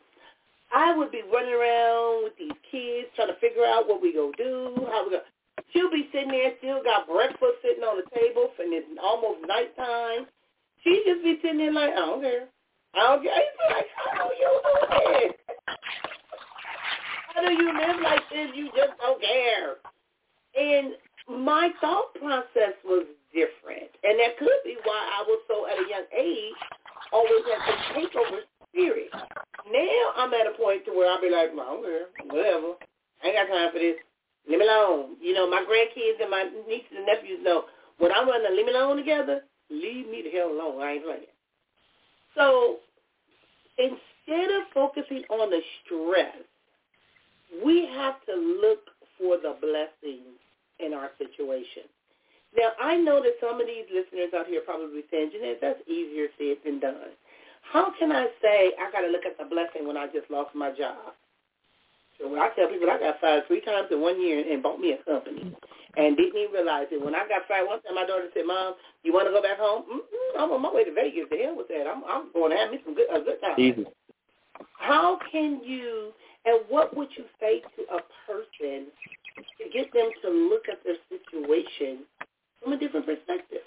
I would be running around with these kids trying to figure out what we gonna do, how we gonna. She'll be sitting there, still got breakfast sitting on the table, and it's almost nighttime. She just be sitting there like, I don't care. I don't care. I like, how do you do this? How do you live like this? You just don't care. And my thought process was different. And that could be why I was so at a young age always had this takeover spirit. Now I'm at a point to where I'll be like, well, whatever. I ain't got time for this. Leave me alone. You know, my grandkids and my nieces and nephews know when I'm running a leave me alone together, leave me the hell alone. I ain't playing. So instead of focusing on the stress, we have to look for the blessings in our situation. Now, I know that some of these listeners out here probably saying, Jeanette, that's easier said than done. How can I say I got to look at the blessing when I just lost my job? So when I tell people I got fired three times in one year and bought me a company and didn't even realize it. When I got fired one time, my daughter said, Mom, you want to go back home? Mm-mm, I'm on my way to Vegas. The hell with that. I'm, I'm going to have me some good, a good time. Easy. How can you, and what would you say to a person to get them to look at their situation from a different perspective?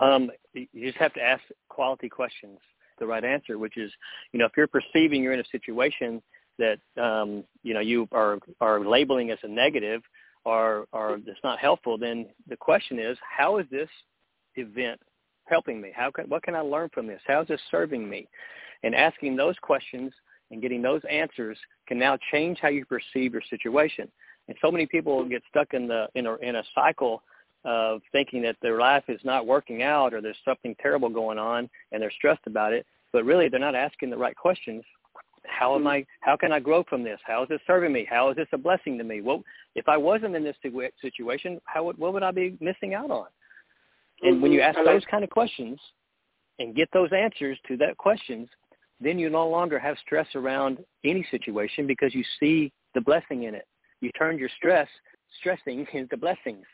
Um, you just have to ask quality questions. The right answer, which is, you know, if you're perceiving you're in a situation that um, you know you are are labeling as a negative or or it's not helpful, then the question is, how is this event helping me? How can what can I learn from this? How is this serving me? And asking those questions and getting those answers can now change how you perceive your situation. And so many people get stuck in the in a in a cycle of thinking that their life is not working out or there's something terrible going on and they're stressed about it, but really they're not asking the right questions how am I? How can I grow from this? How is this serving me? How is this a blessing to me? Well, if I wasn't in this situation, how would, what would I be missing out on? And mm-hmm. when you ask those kind of questions and get those answers to that questions, then you no longer have stress around any situation because you see the blessing in it. You turn your stress, stressing [LAUGHS] into blessings.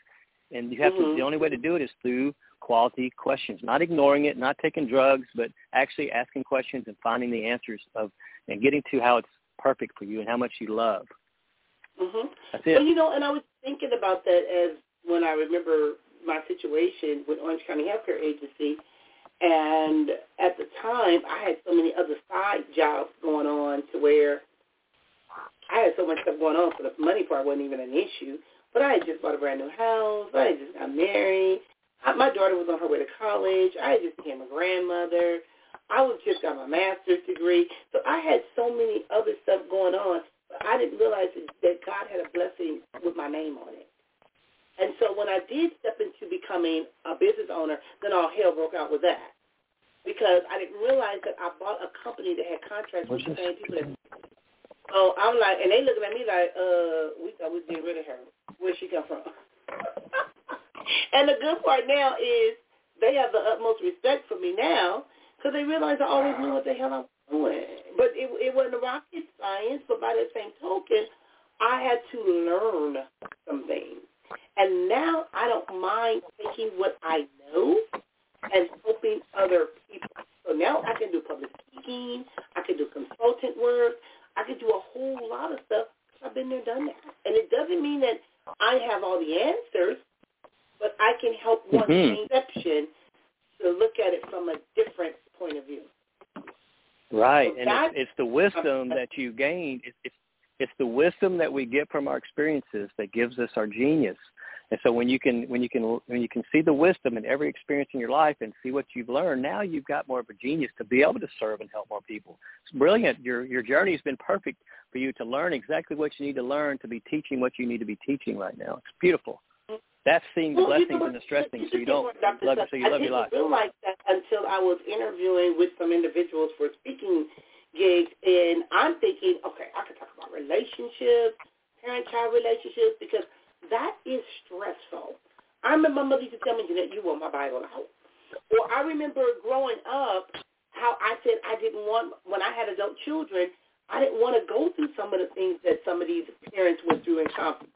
And you have mm-hmm. to, the only way to do it is through quality questions, not ignoring it, not taking drugs, but actually asking questions and finding the answers of and getting to how it's perfect for you and how much you love. Mhm. That's it. Well, you know, and I was thinking about that as when I remember my situation with Orange County Healthcare Agency, and at the time I had so many other side jobs going on to where I had so much stuff going on, so the money part wasn't even an issue. But I had just bought a brand new house. I had just got married. I, my daughter was on her way to college. I had just became a grandmother. I was just got my master's degree. So I had so many other stuff going on. But I didn't realize that God had a blessing with my name on it. And so when I did step into becoming a business owner, then all hell broke out with that. Because I didn't realize that I bought a company that had contracts with the same people that so I'm like, and they looking at me like, uh, we thought we was getting rid of her. Where'd she come from? [LAUGHS] And the good part now is they have the utmost respect for me now because they realize I always knew what the hell I was doing. But it, it wasn't rocket science. But by the same token, I had to learn some things. And now I don't mind taking what I know and helping other people. So now I can do public speaking. I can do consultant work. I can do a whole lot of stuff. I've been there, done that. And it doesn't mean that I have all the answers, but I can help one mm-hmm. conception to look at it from a different point of view. Right, so and it's, it's the wisdom that you gain. It's, it's it's the wisdom that we get from our experiences that gives us our genius. And so when you can when you can when you can see the wisdom in every experience in your life and see what you've learned, now you've got more of a genius to be able to serve and help more people. It's brilliant. Your your journey has been perfect for you to learn exactly what you need to learn to be teaching what you need to be teaching right now. It's beautiful. That's seeing the well, blessings you know, and the stressings, so you don't love so you I love your life. I didn't realize that until I was interviewing with some individuals for speaking gigs, and I'm thinking, okay, I could talk about relationships, parent-child relationships, because that is stressful. I remember my mother used to tell me, Jeanette, you want my Bible out. Or I remember growing up how I said I didn't want, when I had adult children, I didn't want to go through some of the things that some of these parents went through in conflict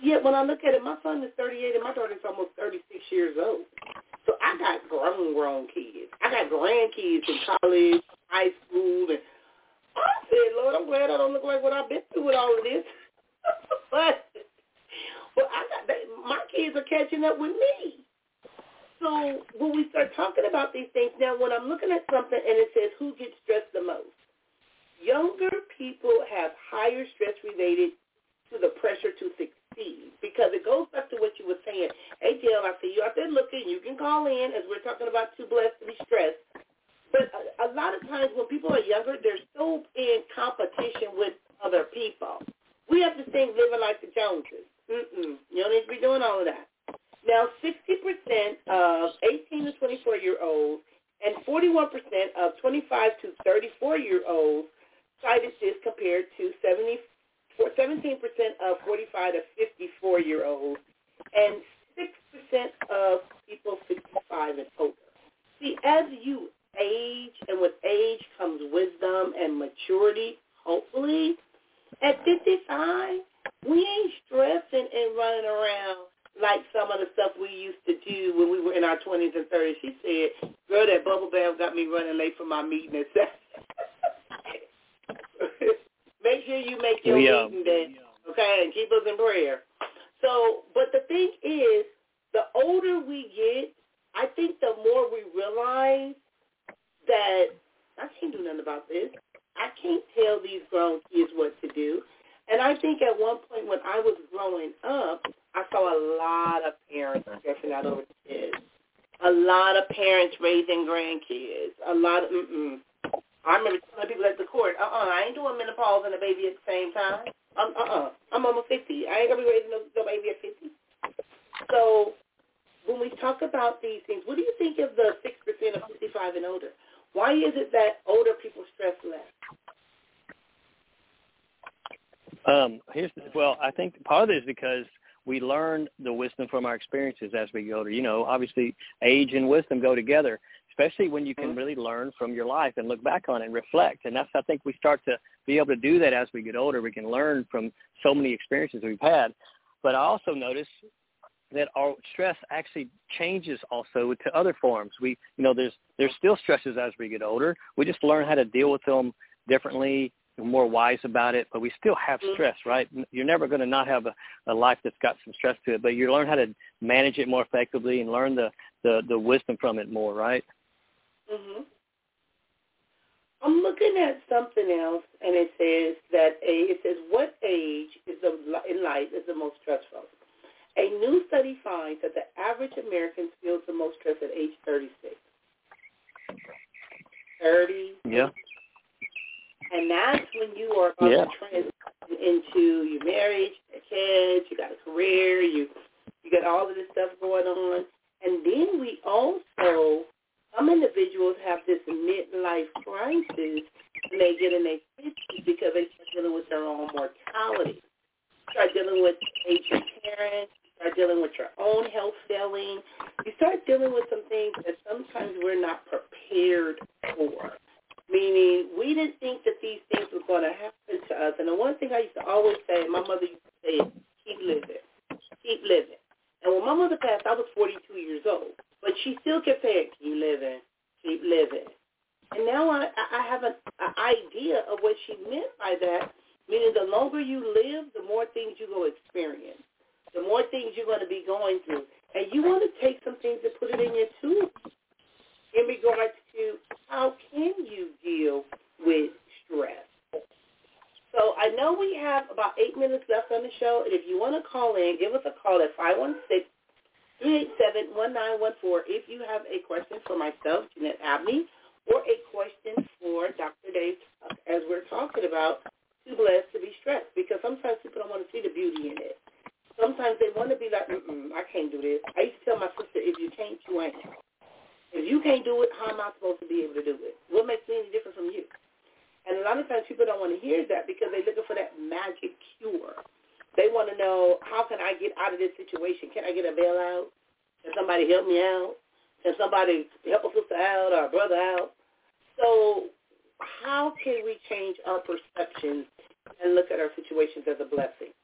Yet when I look at it, my son is 38 and my daughter's almost 36 years old. So I got grown, grown kids. I got grandkids in college, high school, and I said, Lord, I'm glad I don't look like what I've been through with all of this. [LAUGHS] but, but I got they, my kids are catching up with me. So when we start talking about these things, now when I'm looking at something and it says who gets stressed the most, younger people have higher stress related to the pressure to succeed because it goes back to what you were saying. Hey, Jill, I see you out there looking. You can call in as we're talking about too blessed to be stressed. But a, a lot of times when people are younger, they're so in competition with other people. We have to think living like the Joneses. Mm-mm. You don't need to be doing all of that. Now, 60% of 18 to 24 year olds and 41% of 25 to 34 year olds cited this compared to 70 17% of 45 to 54 year olds, and 6% of people 65 and older. See, as you age, and with age comes wisdom and maturity, hopefully, at 55, we ain't stressing and running around like some of the stuff we used to do when we were in our 20s and 30s. She said, girl, that bubble bath got me running late for my meeting at [LAUGHS] 7. Make sure you make your we, uh, meeting day, okay, and keep us in prayer. So, but the thing is, the older we get, I think the more we realize that I can't do nothing about this. I can't tell these grown kids what to do. And I think at one point when I was growing up, I saw a lot of parents stressing out over kids. A lot of parents raising grandkids. A lot of mm-mm. I remember telling people at the court, uh-uh, I ain't doing menopause and a baby at the same time. I'm, uh-uh, I'm almost 50. I ain't going to be raising no, no baby at 50. So when we talk about these things, what do you think of the 6% of 55 and older? Why is it that older people stress less? Um, here's well, I think part of it is because we learn the wisdom from our experiences as we get older. You know, obviously, age and wisdom go together, especially when you can mm-hmm. really learn from your life and look back on it and reflect. And that's I think we start to be able to do that as we get older. We can learn from so many experiences we've had. But I also notice that our stress actually changes also to other forms. We, you know, there's there's still stresses as we get older. We just learn how to deal with them differently, more wise about it. But we still have mm-hmm. stress, right? You're never going to not have a, a life that's got some stress to it. But you learn how to manage it more effectively and learn the the, the wisdom from it more, right? Mm-hmm. I'm looking at something else, and it says that a it says what age is the in life is the most stressful. A new study finds that the average American feels the most stress at age 36. 30. Yeah. And that's when you are about yeah. to transition into your marriage, your kids, you got a career, you you got all of this stuff going on. And then we also, some individuals have this midlife crisis when they get in their 50s because they start dealing with their own mortality. Start dealing with aging parents, start dealing with your own health failing. You start dealing with some things that sometimes we're not prepared for. Meaning, we didn't think that these things were going to happen to us. And the one thing I used to always say, my mother used to say, keep living, keep living. And when my mother passed, I was 42 years old. But she still kept saying, keep living, keep living. And now I, I have an, an idea of what she meant by that, meaning the longer you live, the more things you go experience the more things you're going to be going through. And you want to take some things and put it in your tube in regards to how can you deal with stress. So I know we have about eight minutes left on the show, and if you want to call in, give us a call at 516-387-1914 if you have a question for myself, Jeanette Abney, or a question for Dr. Dave as we're talking about too blessed to be stressed, because sometimes people don't want to see the beauty in it sometimes they want to be like, mm I can't do this. I used to tell my sister, if you can't, you ain't. If you can't do it, how am I supposed to be able to do it? What makes me any different from you? And a lot of times people don't want to hear that because they're looking for that magic cure. They want to know, how can I get out of this situation? Can I get a bailout? Can somebody help me out? Can somebody help a sister out or a brother out? So how can we change our perceptions and look at our situations as a blessing?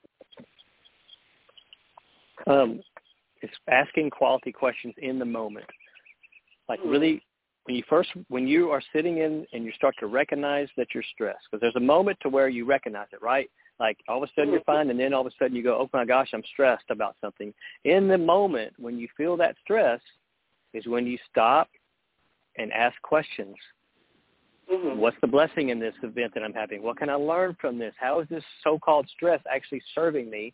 um, is asking quality questions in the moment. Like mm-hmm. really, when you first, when you are sitting in and you start to recognize that you're stressed, because there's a moment to where you recognize it, right? Like all of a sudden you're mm-hmm. fine, and then all of a sudden you go, oh my gosh, I'm stressed about something. In the moment when you feel that stress, is when you stop and ask questions. Mm-hmm. What's the blessing in this event that I'm having? What can I learn from this? How is this so-called stress actually serving me?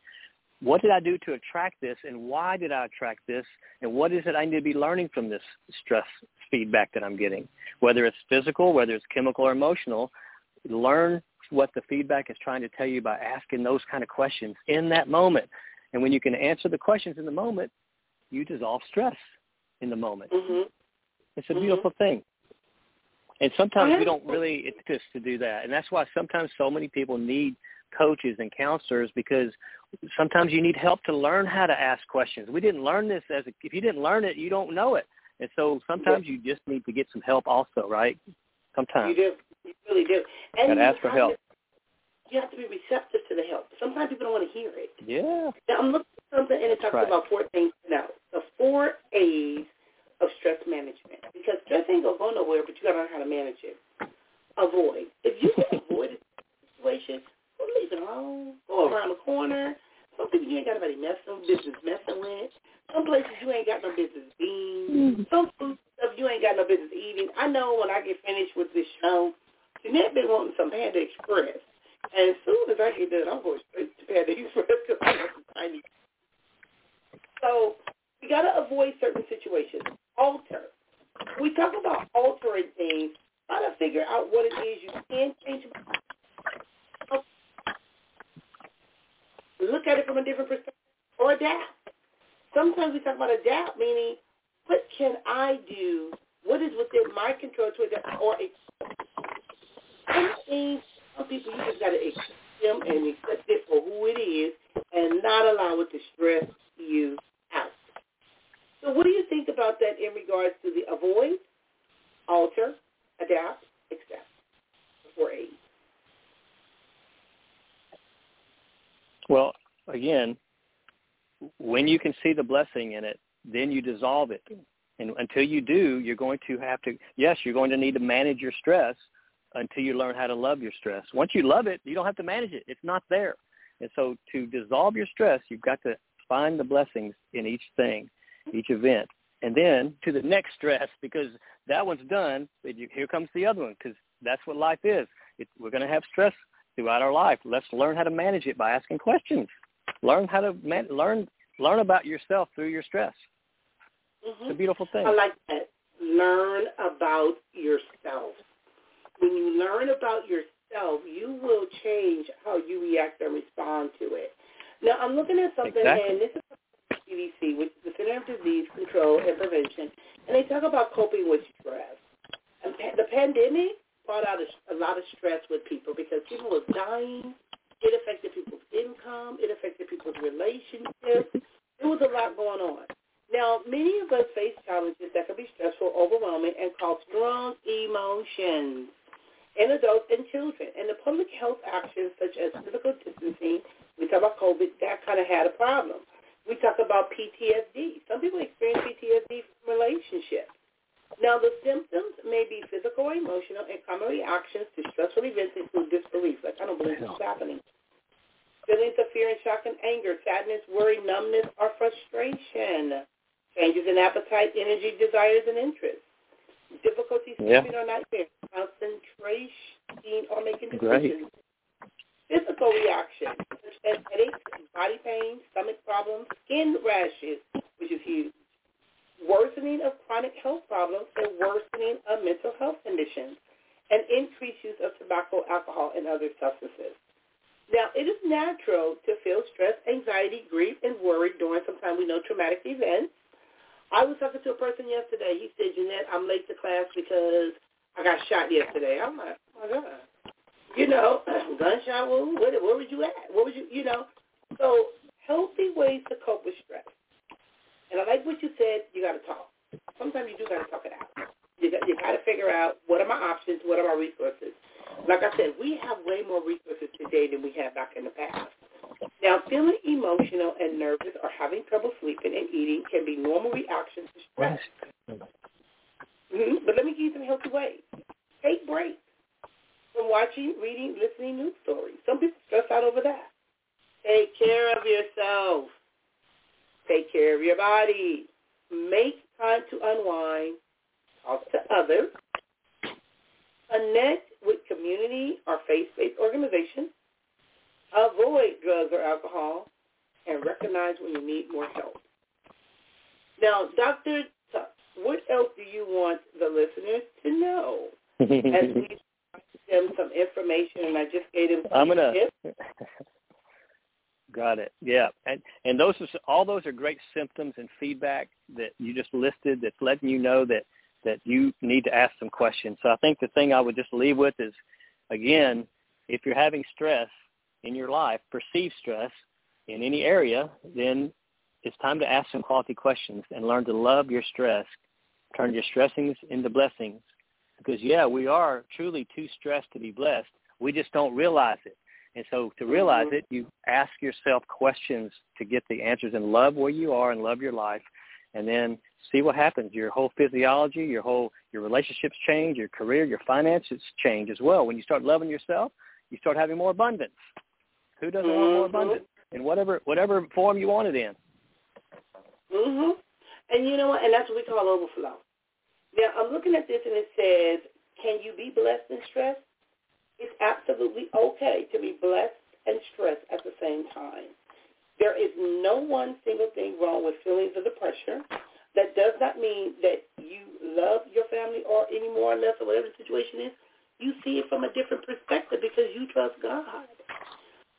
What did I do to attract this and why did I attract this and what is it I need to be learning from this stress feedback that I'm getting? Whether it's physical, whether it's chemical or emotional, learn what the feedback is trying to tell you by asking those kind of questions in that moment. And when you can answer the questions in the moment, you dissolve stress in the moment. Mm-hmm. It's a beautiful mm-hmm. thing. And sometimes we don't really exist to do that. And that's why sometimes so many people need coaches and counselors because sometimes you need help to learn how to ask questions. We didn't learn this as a, if you didn't learn it, you don't know it. And so sometimes you just need to get some help also, right? Sometimes. You do. You really do. And ask for help. To, you have to be receptive to the help. Sometimes people don't want to hear it. Yeah. Now I'm looking at something and it talks right. about four things now. The four A's of stress management. Because stress ain't gonna go nowhere, but you gotta learn how to manage it. Avoid. If you can [LAUGHS] avoid a situation, well, leave it alone. Go around the corner. Some people you ain't got nobody messing business messing with. Some places you ain't got no business being. Mm. Some food stuff you ain't got no business eating. I know when I get finished with this show, Jeanette been wanting some Panda Express. And as soon as I get done, I'm going straight to Panda Express because I want some tiny. So we got to avoid certain situations. Alter. We talk about altering things. Try to figure out what it is you can change look at it from a different perspective or adapt. Sometimes we talk about adapt, meaning what can I do? What is within my control to adapt? Or some things, some people, you just got to accept them and accept it for who it is and not allow it to stress you out. So what do you think about that in regards to the avoid, alter, adapt, accept before aid? Well, again, when you can see the blessing in it, then you dissolve it. And until you do, you're going to have to, yes, you're going to need to manage your stress until you learn how to love your stress. Once you love it, you don't have to manage it. It's not there. And so to dissolve your stress, you've got to find the blessings in each thing, each event. And then to the next stress, because that one's done, here comes the other one, because that's what life is. It, we're going to have stress throughout our life. Let's learn how to manage it by asking questions. Learn how to man- learn learn about yourself through your stress. Mm-hmm. It's a beautiful thing. I like that. Learn about yourself. When you learn about yourself, you will change how you react and respond to it. Now, I'm looking at something, exactly. and this is CDC, which is the Center of Disease Control and Prevention, and they talk about coping with stress. And the pandemic brought out a, a lot of stress with people because people were dying. It affected people's income. It affected people's relationships. There was a lot going on. Now, many of us face challenges that can be stressful, overwhelming, and cause strong emotions in adults and children. And the public health actions such as physical distancing, we talk about COVID, that kind of had a problem. We talk about PTSD. Some people experience PTSD from relationships. Now, the symptoms may be physical or emotional, and common reactions to stressful events include disbelief, like I don't believe this is happening. Feelings of fear and shock and anger, sadness, worry, numbness, or frustration. Changes in appetite, energy, desires, and interests. Difficulty sleeping yeah. or nightmares. Concentration or making Great. decisions. Physical reactions, such as headaches, body pain, stomach problems, skin rashes, which is huge worsening of chronic health problems and worsening of mental health conditions, and increased use of tobacco, alcohol, and other substances. Now, it is natural to feel stress, anxiety, grief, and worry during sometimes we know traumatic events. I was talking to a person yesterday. He said, Jeanette, I'm late to class because I got shot yesterday. I'm like, oh my God. You know, [CLEARS THROAT] gunshot wound, where, where you at? What was you, you know? So healthy ways to cope with stress. And I like what you said. You got to talk. Sometimes you do got to talk it out. You got, you got to figure out what are my options, what are my resources. Like I said, we have way more resources today than we had back in the past. Now, feeling emotional and nervous or having trouble sleeping and eating can be normal reactions to stress. Mm-hmm. But let me give you some healthy ways. Take breaks from watching, reading, listening news stories. Some people stress out over that. Take care of yourself. Take care of your body. Make time to unwind. Talk to others. Connect with community or faith-based organizations. Avoid drugs or alcohol. And recognize when you need more help. Now, Dr. Tuck, what else do you want the listeners to know [LAUGHS] as we give them some information and I just gave them some I'm gonna. tips? [LAUGHS] Got it. Yeah, and and those are all those are great symptoms and feedback that you just listed. That's letting you know that that you need to ask some questions. So I think the thing I would just leave with is, again, if you're having stress in your life, perceived stress in any area, then it's time to ask some quality questions and learn to love your stress. Turn your stressings into blessings. Because yeah, we are truly too stressed to be blessed. We just don't realize it. And so to realize Mm-hmm. it, you ask yourself questions to get the answers and love where you are and love your life and then see what happens. Your whole physiology, your whole your relationships change, your career, your finances change as well. When you start loving yourself, you start having more abundance. Who doesn't want more Mhm. abundance? In whatever whatever form you want it in. Mhm. And you know what? And that's what we call overflow. Now I'm looking at this and it says, "Can you be blessed and stressed?" It's absolutely okay to be blessed and stressed at the same time. There is no one single thing wrong with feelings of the pressure. That does not mean that you love your family or any more or less or whatever the situation is. You see it from a different perspective because you trust God.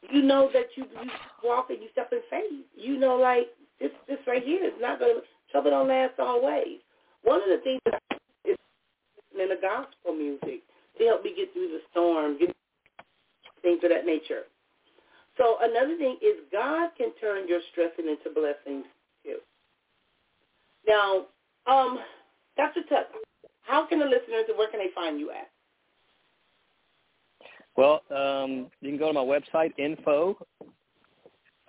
You know that you, you walk and you step in faith. You know, like this this right here is not going to trouble don't last always. One of the things that is listening to gospel music to help me get through the storm, get things of that nature. So another thing is God can turn your stressing into blessings too. Now, um, Dr. Tuck, how can the listeners, and where can they find you at? Well, um, you can go to my website, info.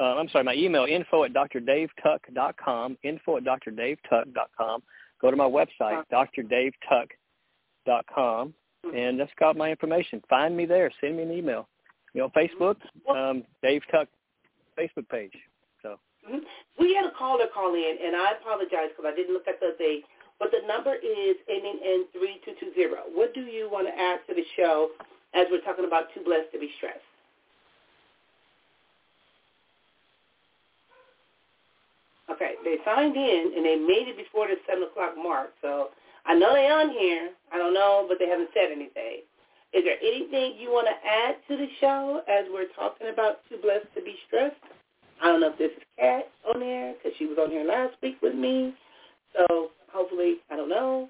Uh, I'm sorry, my email, info at drdavetuck.com, info at drdavetuck.com. Go to my website, drdavetuck.com, and that's got my information. Find me there. Send me an email. You know, Facebook, um, Dave Tuck Facebook page. So mm-hmm. we had a caller call in, and I apologize because I didn't look at the date, but the number is ending in three two two zero. What do you want to add to the show as we're talking about too blessed to be stressed? Okay, they signed in and they made it before the seven o'clock mark. So I know they're on here. I don't know, but they haven't said anything. Is there anything you want to add to the show as we're talking about too blessed to be stressed? I don't know if this is Kat on there because she was on here last week with me. So hopefully, I don't know.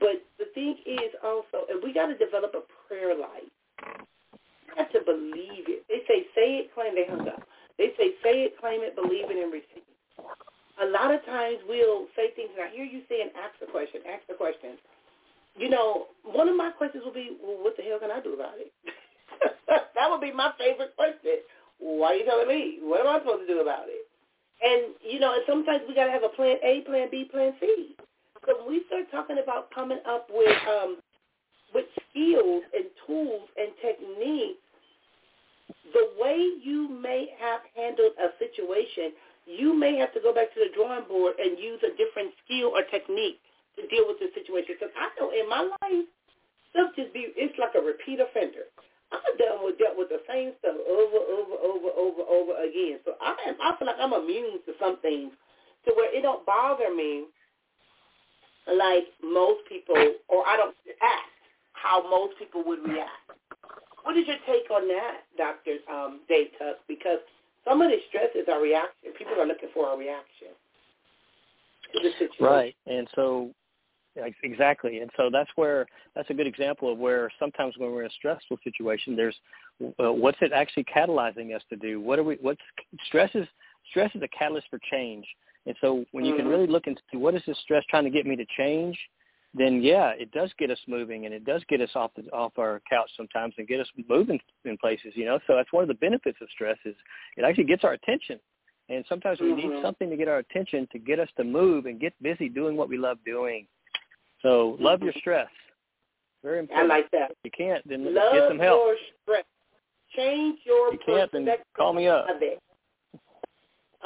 But the thing is also, and we got to develop a prayer life. You have to believe it. They say, say it, claim they hung up. They say, say it, claim it, believe it, and receive. A lot of times we'll say things, and I hear you saying, ask the question, ask the question you know, one of my questions will be, well, what the hell can I do about it? [LAUGHS] that would be my favorite question. Why are you telling me? What am I supposed to do about it? And, you know, and sometimes we got to have a plan A, plan B, plan C. So when we start talking about coming up with um, with skills and tools and techniques, the way you may have handled a situation, you may have to go back to the drawing board and use a different skill or technique to deal with the situation. Because I know in my life, stuff just be, it's like a repeat offender. I'm done with dealt with the same stuff over, over, over, over, over again. So I am, I feel like I'm immune to some things to where it don't bother me like most people, or I don't act how most people would react. What is your take on that, Dr. Um, Dave Tuck? Because some of the stress is our reaction. People are looking for a reaction to the situation. Right. And so Exactly, and so that's where that's a good example of where sometimes when we're in a stressful situation, there's uh, what's it actually catalyzing us to do? What are we? What's stress is stress is a catalyst for change, and so when you mm-hmm. can really look into what is this stress trying to get me to change, then yeah, it does get us moving and it does get us off the, off our couch sometimes and get us moving in places. You know, so that's one of the benefits of stress is it actually gets our attention. And sometimes we mm-hmm. need something to get our attention to get us to move and get busy doing what we love doing. So love your stress. Very important. I like that. If you can't, then love get some help. your stress. Change your you can't, then call me up.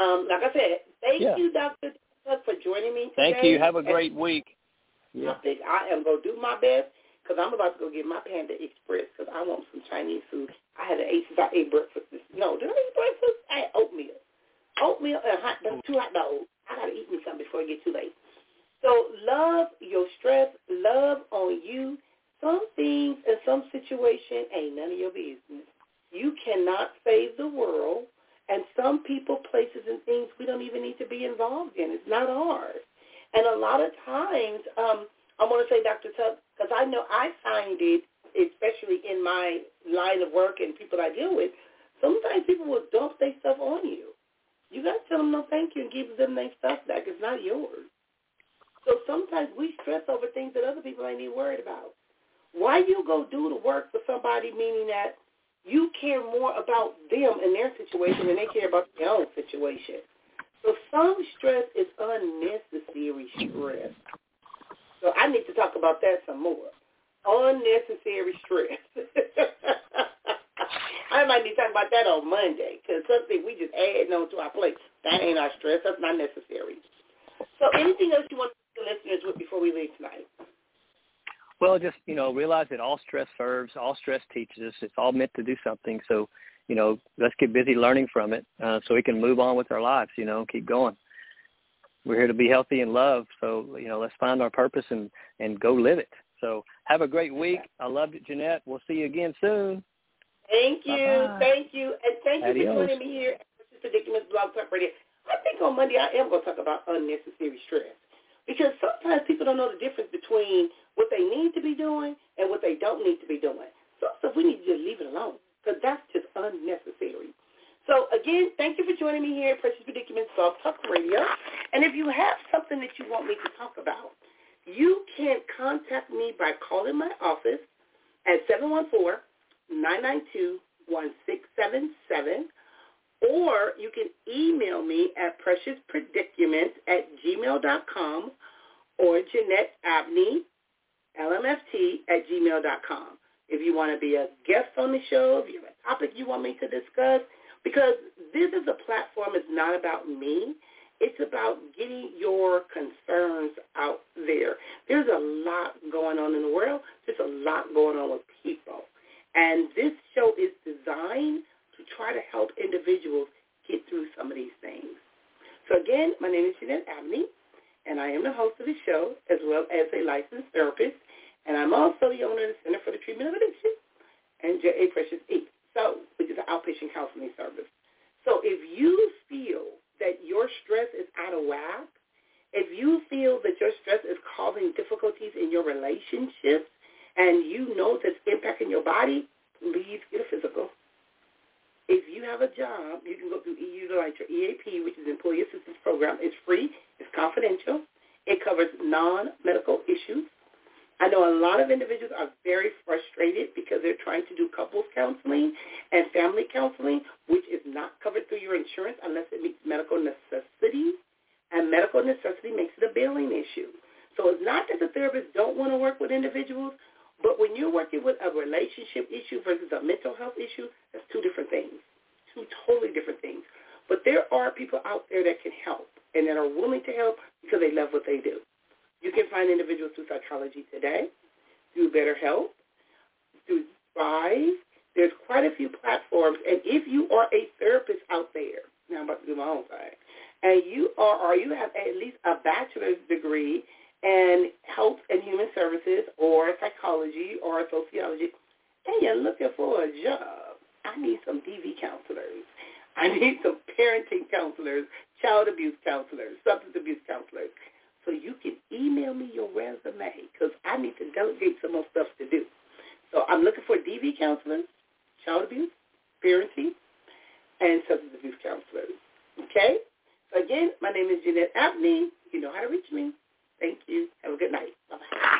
Um, like I said, thank yeah. you, Dr. for joining me today. Thank you. Have a great week. Yeah. I think I am going to do my best because I'm about to go get my Panda Express because I want some Chinese food. I had an eight since I ate breakfast. This, no, did I eat breakfast? I had oatmeal. Oatmeal and hot, two hot dogs. I got to eat me something before it gets too late. So love your stress, love on you. Some things and some situation ain't none of your business. You cannot save the world. And some people, places, and things we don't even need to be involved in. It's not ours. And a lot of times, um, I want to say, Dr. Tuck, because I know I find it, especially in my line of work and people I deal with, sometimes people will dump their stuff on you. You got to tell them no thank you and give them their stuff back. It's not yours. So sometimes we stress over things that other people ain't even worried about. Why you go do the work for somebody meaning that you care more about them and their situation than they care about their own situation. So some stress is unnecessary stress. So I need to talk about that some more. Unnecessary stress. [LAUGHS] I might need to talk about that on Monday because something we just add on to our plate. That ain't our stress. That's not necessary. So anything else you want the listeners with before we leave tonight? Well, just you know, realize that all stress serves, all stress teaches us. It's all meant to do something. So, you know, let's get busy learning from it, uh, so we can move on with our lives. You know, keep going. We're here to be healthy and love. So, you know, let's find our purpose and and go live it. So, have a great week. I loved it, Jeanette. We'll see you again soon. Thank you, Bye-bye. thank you, and thank you Adios. for joining me here at Predicaments Blog Talk Radio. I think on Monday I am going to talk about unnecessary stress. Because sometimes people don't know the difference between what they need to be doing and what they don't need to be doing. So stuff we need to just leave it alone because that's just unnecessary. So again, thank you for joining me here at Precious Predicaments Blog Talk Radio. And if you have something that you want me to talk about, you can contact me by calling my office at 714-992-1677 or you can email me at preciouspredicaments at gmail.com or Jeanette Abney, LMFT, at gmail.com. If you want to be a guest on the show, if you have a topic you want me to discuss, because this is a platform, it's not about me. It's about getting your concerns out there. There's a lot going on in the world. There's a lot going on with people. And this show is designed to try to help individuals get through some of these things. So again, my name is Jeanette Abney, and I am the host of the show as well as a licensed therapist. And I'm also the owner of the Center for the Treatment of Addiction and J.A. Precious Inc. So, which is an outpatient counseling service. So if you feel that your stress is out of whack, if you feel that your stress is causing difficulties in your relationships and you know that's impacting your body, please get a physical. If you have a job, you can go through EU Utilize your EAP, which is Employee Assistance Program. It's free. It's confidential. It covers non-medical issues. I know a lot of individuals are very frustrated because they're trying to do couples counseling and family counseling, which is not covered through your insurance unless it meets medical necessity. And medical necessity makes it a billing issue. So it's not that the therapists don't want to work with individuals, but when you're working with a relationship issue versus a mental health issue, that's two different things, two totally different things. But there are people out there that can help and that are willing to help because they love what they do. You can find individuals through Psychology Today, through BetterHelp, through Thrive. There's quite a few platforms. And if you are a therapist out there, now I'm about to do my own thing, and you are or you have at least a bachelor's degree in health and human services or psychology or sociology, and you're looking for a job, I need some DV counselors. I need some parenting counselors, child abuse counselors, substance abuse counselors so you can email me your resume because I need to delegate some more stuff to do. So I'm looking for DV counselors, child abuse, parenting, and substance abuse counselors. Okay? So again, my name is Jeanette Abney. You know how to reach me. Thank you. Have a good night. Bye-bye.